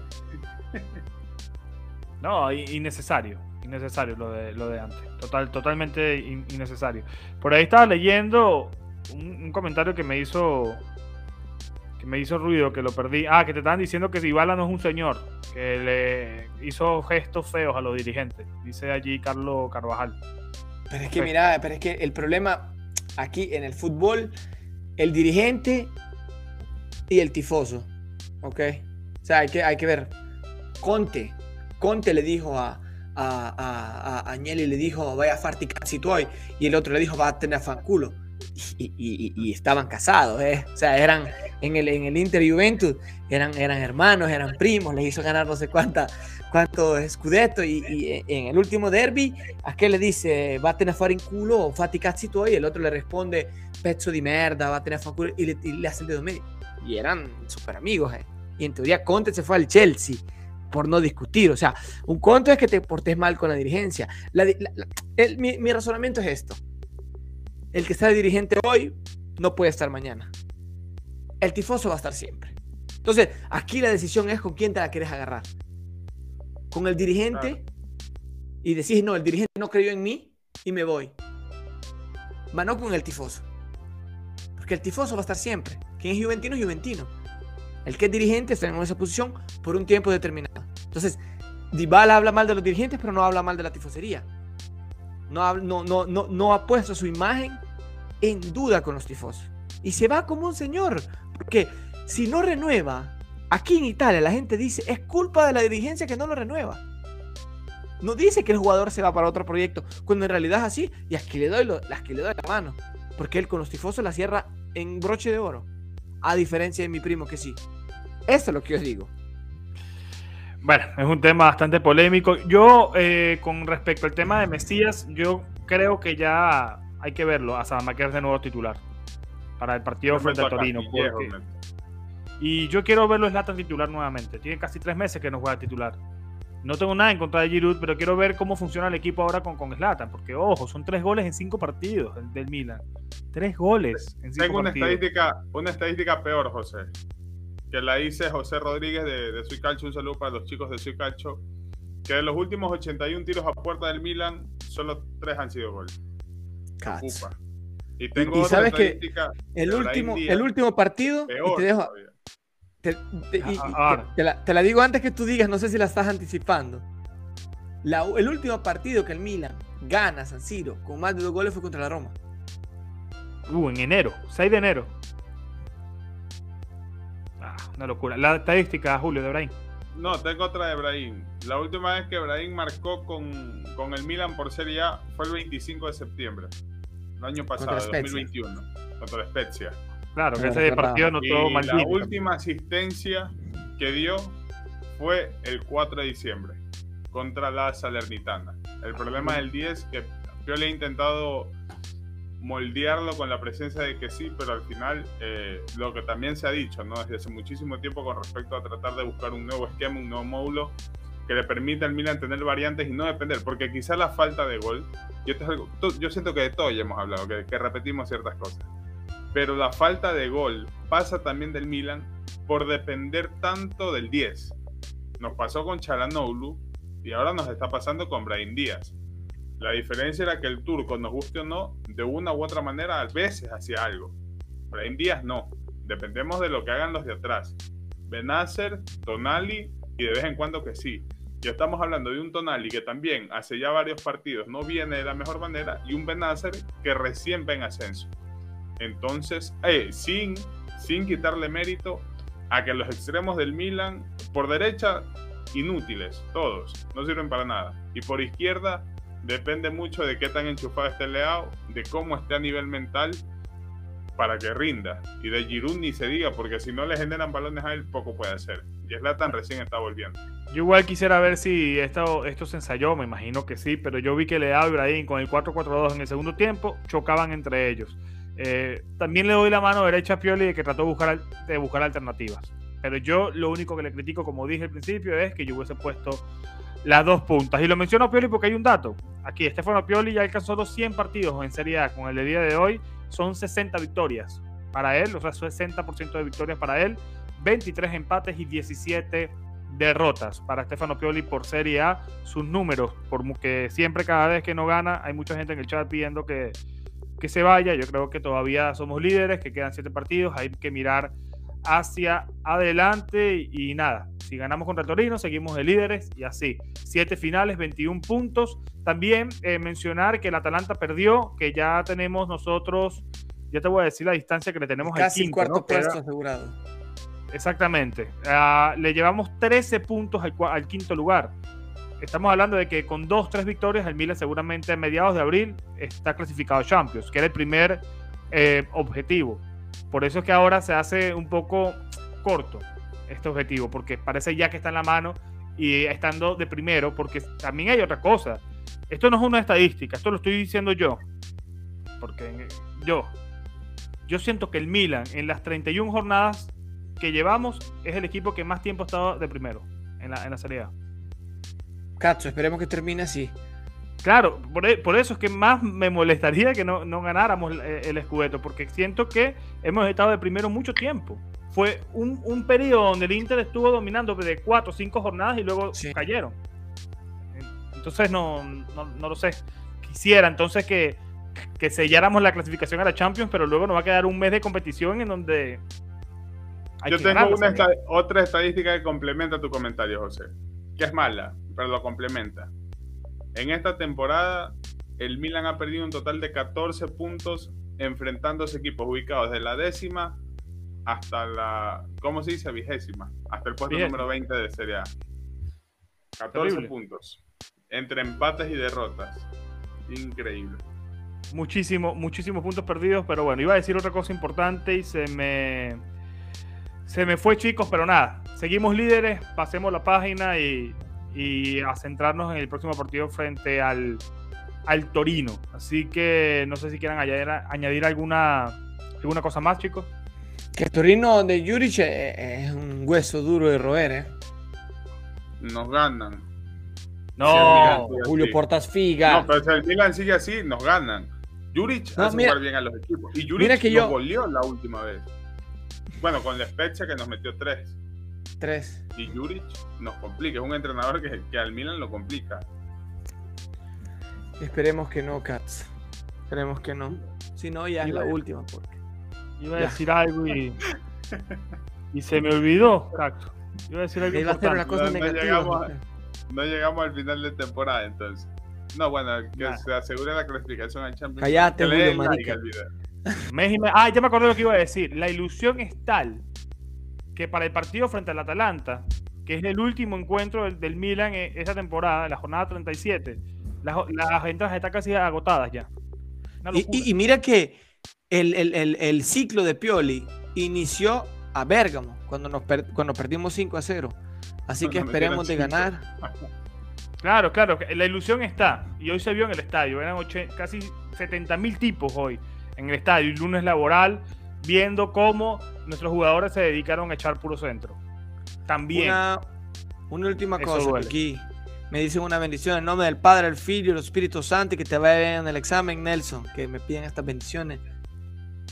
No, innecesario. Innecesario lo de, lo de antes. Total, totalmente innecesario. Por ahí estaba leyendo un, comentario que me hizo que me hizo ruido, que lo perdí. Ah, que te estaban diciendo que Ibala no es un señor, que le hizo gestos feos a los dirigentes. Dice allí Carlos Carvajal. Pero es que mira, pero es que el problema aquí en el fútbol, el dirigente y el tifoso, ¿ok? O sea, hay que, hay que ver. Conte, Conte le dijo a, a, a, a Agnelli, le dijo, vaya a farti cazzi y el otro le dijo, va a tener fanculo y, estaban casados, ¿eh? o sea, eran en el, en el Inter Juventus, eran, eran hermanos, eran primos, les hizo ganar no sé cuánta, cuánto escudeto y, en el último derby, ¿a qué le dice? Va a fare in culo fatti cazzi tuoi? Y el otro le responde, pezzo di merda, va a fare culo y le, hace el dedo medio. Y eran súper amigos, ¿eh? Y en teoría Conte se fue al Chelsea por no discutir. O sea, un Conte es que te portes mal con la dirigencia. mi, mi razonamiento es esto el que está de dirigente hoy no puede estar mañana. El tifoso va a estar siempre. Entonces, aquí la decisión es con quién te la quieres agarrar. Con el dirigente y decís, no, el dirigente no creyó en mí y me voy. Va no con el tifoso. Porque el tifoso va a estar siempre. Quien es juventino es juventino. El que es dirigente está en esa posición por un tiempo determinado. Entonces, Dybala habla mal de los dirigentes, pero no habla mal de la tifosería no, no, no, no, no ha puesto su imagen en duda con los tifosos. Y se va como un señor, porque si no renueva, aquí en Italia la gente dice, es culpa de la dirigencia que no lo renueva. No dice que el jugador se va para otro proyecto, cuando en realidad es así, y que le doy las que le doy la mano. Porque él con los tifosos la cierra en broche de oro. A diferencia de mi primo que sí. Eso es lo que os digo. Bueno, es un tema bastante polémico. Yo, eh, con respecto al tema de Mesías, yo creo que ya hay que verlo a Salamaquer de nuevo titular para el partido frente a Torino. Y yo quiero verlo Slatan titular nuevamente. Tiene casi tres meses que no juega titular. No tengo nada en contra de Giroud, pero quiero ver cómo funciona el equipo ahora con, con Zlatan, porque ojo, son tres goles en cinco partidos del Milan. Tres goles en cinco Tengo una estadística, una estadística peor, José, que la hice José Rodríguez de, de Suicalcho. Un saludo para los chicos de Suicalcho. Que de los últimos 81 tiros a puerta del Milan, solo tres han sido goles. Y tengo sabes que el último, el último partido, te dejo, te, la, digo antes que tú digas, no sé si la estás anticipando. el último partido que el Milan gana San Siro con más de dos goles fue contra la Roma. Uh, en enero, 6 de enero. Ah, una locura. La estadística, Julio, de Brahim. No, tengo otra de Brahim. La última vez que Brahim marcó con, con el Milan por Serie A fue el 25 de septiembre. El año pasado, 2021. Contra la Spezia. Claro, que ese partido no todo mal. La última asistencia que dio fue el 4 de diciembre contra la Salernitana. El problema del 10 que yo le he intentado moldearlo con la presencia de que sí, pero al final eh, lo que también se ha dicho, ¿no? Desde hace muchísimo tiempo con respecto a tratar de buscar un nuevo esquema, un nuevo módulo que le permita al Milan tener variantes y no depender, porque quizá la falta de gol, yo, yo siento que de todo ya hemos hablado, que, que repetimos ciertas cosas pero la falta de gol pasa también del Milan por depender tanto del 10. Nos pasó con Chalanoglu y ahora nos está pasando con Brahim Díaz. La diferencia era que el turco, nos guste o no, de una u otra manera a veces hacía algo. Brahim Díaz no. Dependemos de lo que hagan los de atrás. Benacer, Tonali y de vez en cuando que sí. Ya estamos hablando de un Tonali que también hace ya varios partidos no viene de la mejor manera y un Benacer que recién va en ascenso. Entonces, eh, sin, sin quitarle mérito a que los extremos del Milan, por derecha, inútiles, todos, no sirven para nada. Y por izquierda, depende mucho de qué tan enchufado esté Leao, de cómo esté a nivel mental para que rinda. Y de Giroud ni se diga, porque si no le generan balones a él, poco puede hacer. Y Zlatan recién está volviendo. Yo igual quisiera ver si esto, esto se ensayó, me imagino que sí, pero yo vi que Leao y Ibrahim con el 4-4-2 en el segundo tiempo chocaban entre ellos. Eh, también le doy la mano derecha a Pioli de que trató de buscar, de buscar alternativas. Pero yo lo único que le critico, como dije al principio, es que yo hubiese puesto las dos puntas. Y lo menciono a Pioli porque hay un dato. Aquí, Estefano Pioli ya alcanzó los 100 partidos en Serie A. Con el de día de hoy son 60 victorias para él, o sea, 60% de victorias para él, 23 empates y 17 derrotas para Estefano Pioli por Serie A. Sus números, porque siempre cada vez que no gana, hay mucha gente en el chat pidiendo que, que se vaya. Yo creo que todavía somos líderes, que quedan siete partidos, hay que mirar hacia adelante y, nada. Si ganamos contra Torino, seguimos de líderes y así. Siete finales, 21 puntos. También eh, mencionar que el Atalanta perdió, que ya tenemos nosotros, ya te voy a decir la distancia que le tenemos Casi al quinto, cuarto puesto asegurado. Exactamente. Ah, le llevamos 13 puntos al, al quinto lugar estamos hablando de que con dos, tres victorias, el Milan seguramente a mediados de abril está clasificado a Champions, que era el primer eh, objetivo. Por eso es que ahora se hace un poco corto este objetivo, porque parece ya que está en la mano y estando de primero, porque también hay otra cosa. Esto no es una estadística, esto lo estoy diciendo yo. Porque yo, yo siento que el Milan en las 31 jornadas que llevamos es el equipo que más tiempo ha estado de primero en la, en la Serie A. Cacho, esperemos que termine así. Claro, e, por, eso es que más me molestaría que no, ganáramos el, escudeto, porque siento que hemos estado de primero mucho tiempo. Fue un, periodo donde el Inter estuvo dominando de cuatro o cinco jornadas y luego cayeron. Entonces no, no, lo sé. Quisiera entonces que, que selláramos la clasificación a la Champions, pero luego nos va a quedar un mes de competición en donde... Yo tengo una otra estadística que complementa tu comentario, José, que es mala pero lo complementa. En esta temporada, el Milan ha perdido un total de 14 puntos enfrentándose equipos ubicados de la décima hasta la, ¿cómo se dice? Vigésima, hasta el puesto número 20 de Serie A. 14 puntos. entre empates y derrotas. Increíble. Muchísimo, muchísimos puntos perdidos, pero bueno, iba a decir otra cosa importante y se me se me fue, chicos, pero nada. Seguimos líderes, pasemos la página y, a centrarnos en el próximo partido frente al, al Torino. Así que no sé si quieran añadir, alguna, alguna cosa más, chicos. Que el Torino de Juric es un hueso duro de roer, ¿eh? Nos ganan. No, Julio Portas Figa. No, pero si el Milan sigue así, nos ganan. Juric hace jugar bien a los equipos. Y Juric mira que yo... la última vez. Bueno, con la Spezia que nos metió tres. Tres. Y Juric nos complica. Es un entrenador que, que al Milan lo complica. Esperemos que no, Katz. Esperemos que no. Si no, ya es la última. Porque... Iba a decir algo y, y se me olvidó, Cacto. Iba a decir algo Iba a hacer una cosa no, negativa. llegamos, no llegamos al final de temporada, entonces. No, bueno, que se asegure la clasificación al Champions. Cállate, Julio. Ah, ya me acordé lo que iba a decir. La ilusión es tal que para el partido frente al Atalanta, que es el último encuentro del, Milan esa temporada, la jornada 37, las, las entradas están casi agotadas ya. Y, mira que el, ciclo de Pioli inició a Bérgamo cuando nos, cuando perdimos 5 a 0. Así que esperemos de ganar. Claro, claro, la ilusión está. Y hoy se vio en el estadio, eran casi 70 mil tipos hoy en el estadio, lunes laboral, viendo cómo nuestros jugadores se dedicaron a echar puro centro. También. Una, última cosa aquí. Me dicen una bendición en nombre del Padre, el Filho y el Espíritu Santo y que te vaya bien en el examen, Nelson, que me piden estas bendiciones.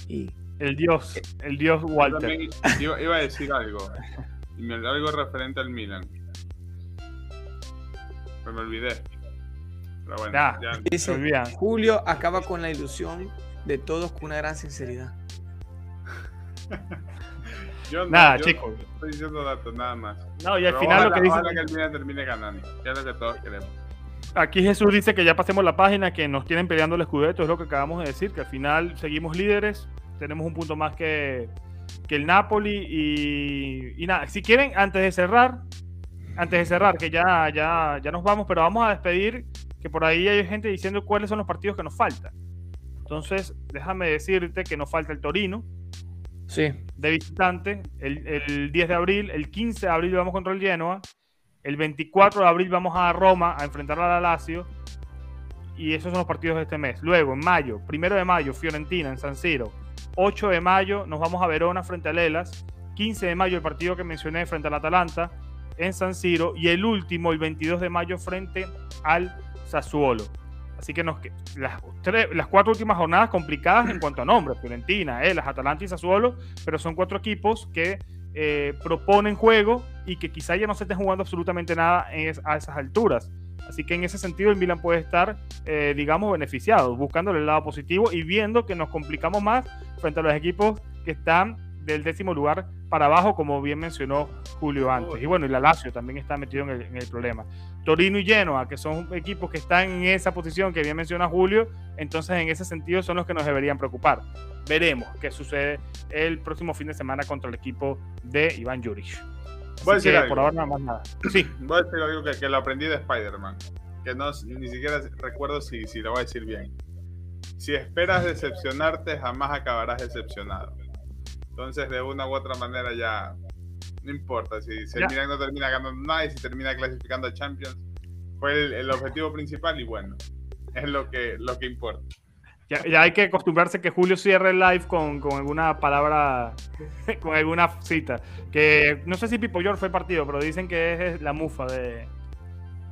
Y... El Dios, el Dios Walter. Iba, iba, a decir algo, algo referente al Milan. Pero me olvidé. Pero bueno, ya, Dice, Julio acaba con la ilusión de todos con una gran sinceridad. yo no, nada, chicos. Estoy diciendo datos, nada más. No, y al final lo que dice. que el Milan termine ganando, ya es lo que todos queremos. Aquí Jesús dice que ya pasemos la página, que nos tienen peleando el escudeto, es lo que acabamos de decir, que al final seguimos líderes, tenemos un punto más que, que el Napoli y, y, nada, si quieren, antes de cerrar, antes de cerrar, que ya, ya, ya nos vamos, pero vamos a despedir, que por ahí hay gente diciendo cuáles son los partidos que nos faltan. Entonces, déjame decirte que nos falta el Torino. Sí. De visitante, el, 10 de abril, el 15 de abril vamos contra el Genoa, el 24 de abril vamos a Roma a enfrentar a la Lazio, y esos son los partidos de este mes. Luego, en mayo, primero de mayo, Fiorentina en San Siro, 8 de mayo nos vamos a Verona frente a Lelas, 15 de mayo el partido que mencioné frente al Atalanta en San Siro, y el último, el 22 de mayo, frente al Sassuolo. Así que nos, las, las cuatro últimas jornadas complicadas en cuanto a nombres, Fiorentina, eh, las Atalanta y Sassuolo, pero son cuatro equipos que eh, proponen juego y que quizá ya no se estén jugando absolutamente nada a esas alturas. Así que en ese sentido el Milan puede estar, eh, digamos, beneficiado, buscando el lado positivo y viendo que nos complicamos más frente a los equipos que están del décimo lugar para abajo, como bien mencionó Julio antes. Y bueno, y la Lazio también está metido en el, en el problema. Torino y Genoa, que son equipos que están en esa posición que bien menciona Julio, entonces en ese sentido son los que nos deberían preocupar. Veremos qué sucede el próximo fin de semana contra el equipo de Iván Juric. Voy a decir algo. por ahora nada más nada. Sí. Voy a decir algo que, que lo aprendí de Spider-Man, que no, ni siquiera recuerdo si, si lo voy a decir bien. Si esperas decepcionarte, jamás acabarás decepcionado. Entonces, de una u otra manera ya no importa si, si el Milan no termina ganando nada y si termina clasificando a Champions. Fue el, objetivo principal y bueno, es lo que, lo que importa. Ya, hay que acostumbrarse que Julio cierre el live con, con, alguna palabra, con alguna cita. Que no sé si Pipo York fue partido, pero dicen que es la mufa de,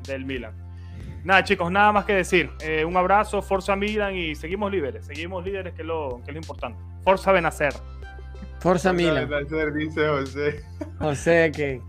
del Milan. Nada, chicos, nada más que decir. Eh, un abrazo, Forza Milan y seguimos líderes. Seguimos líderes, que es lo, que es lo importante. Forza Benacer. Forza Milan. Dice José. José que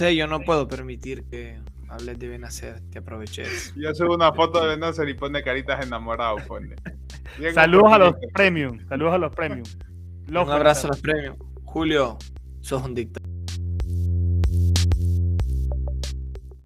José, yo no puedo permitir que hables de Benacer, te aproveches. Yo subo una foto de Benacer y pone caritas enamorado, pone. Saludos a los premium, saludos a los premium. un abrazo a los premium. Julio, sos un dictador.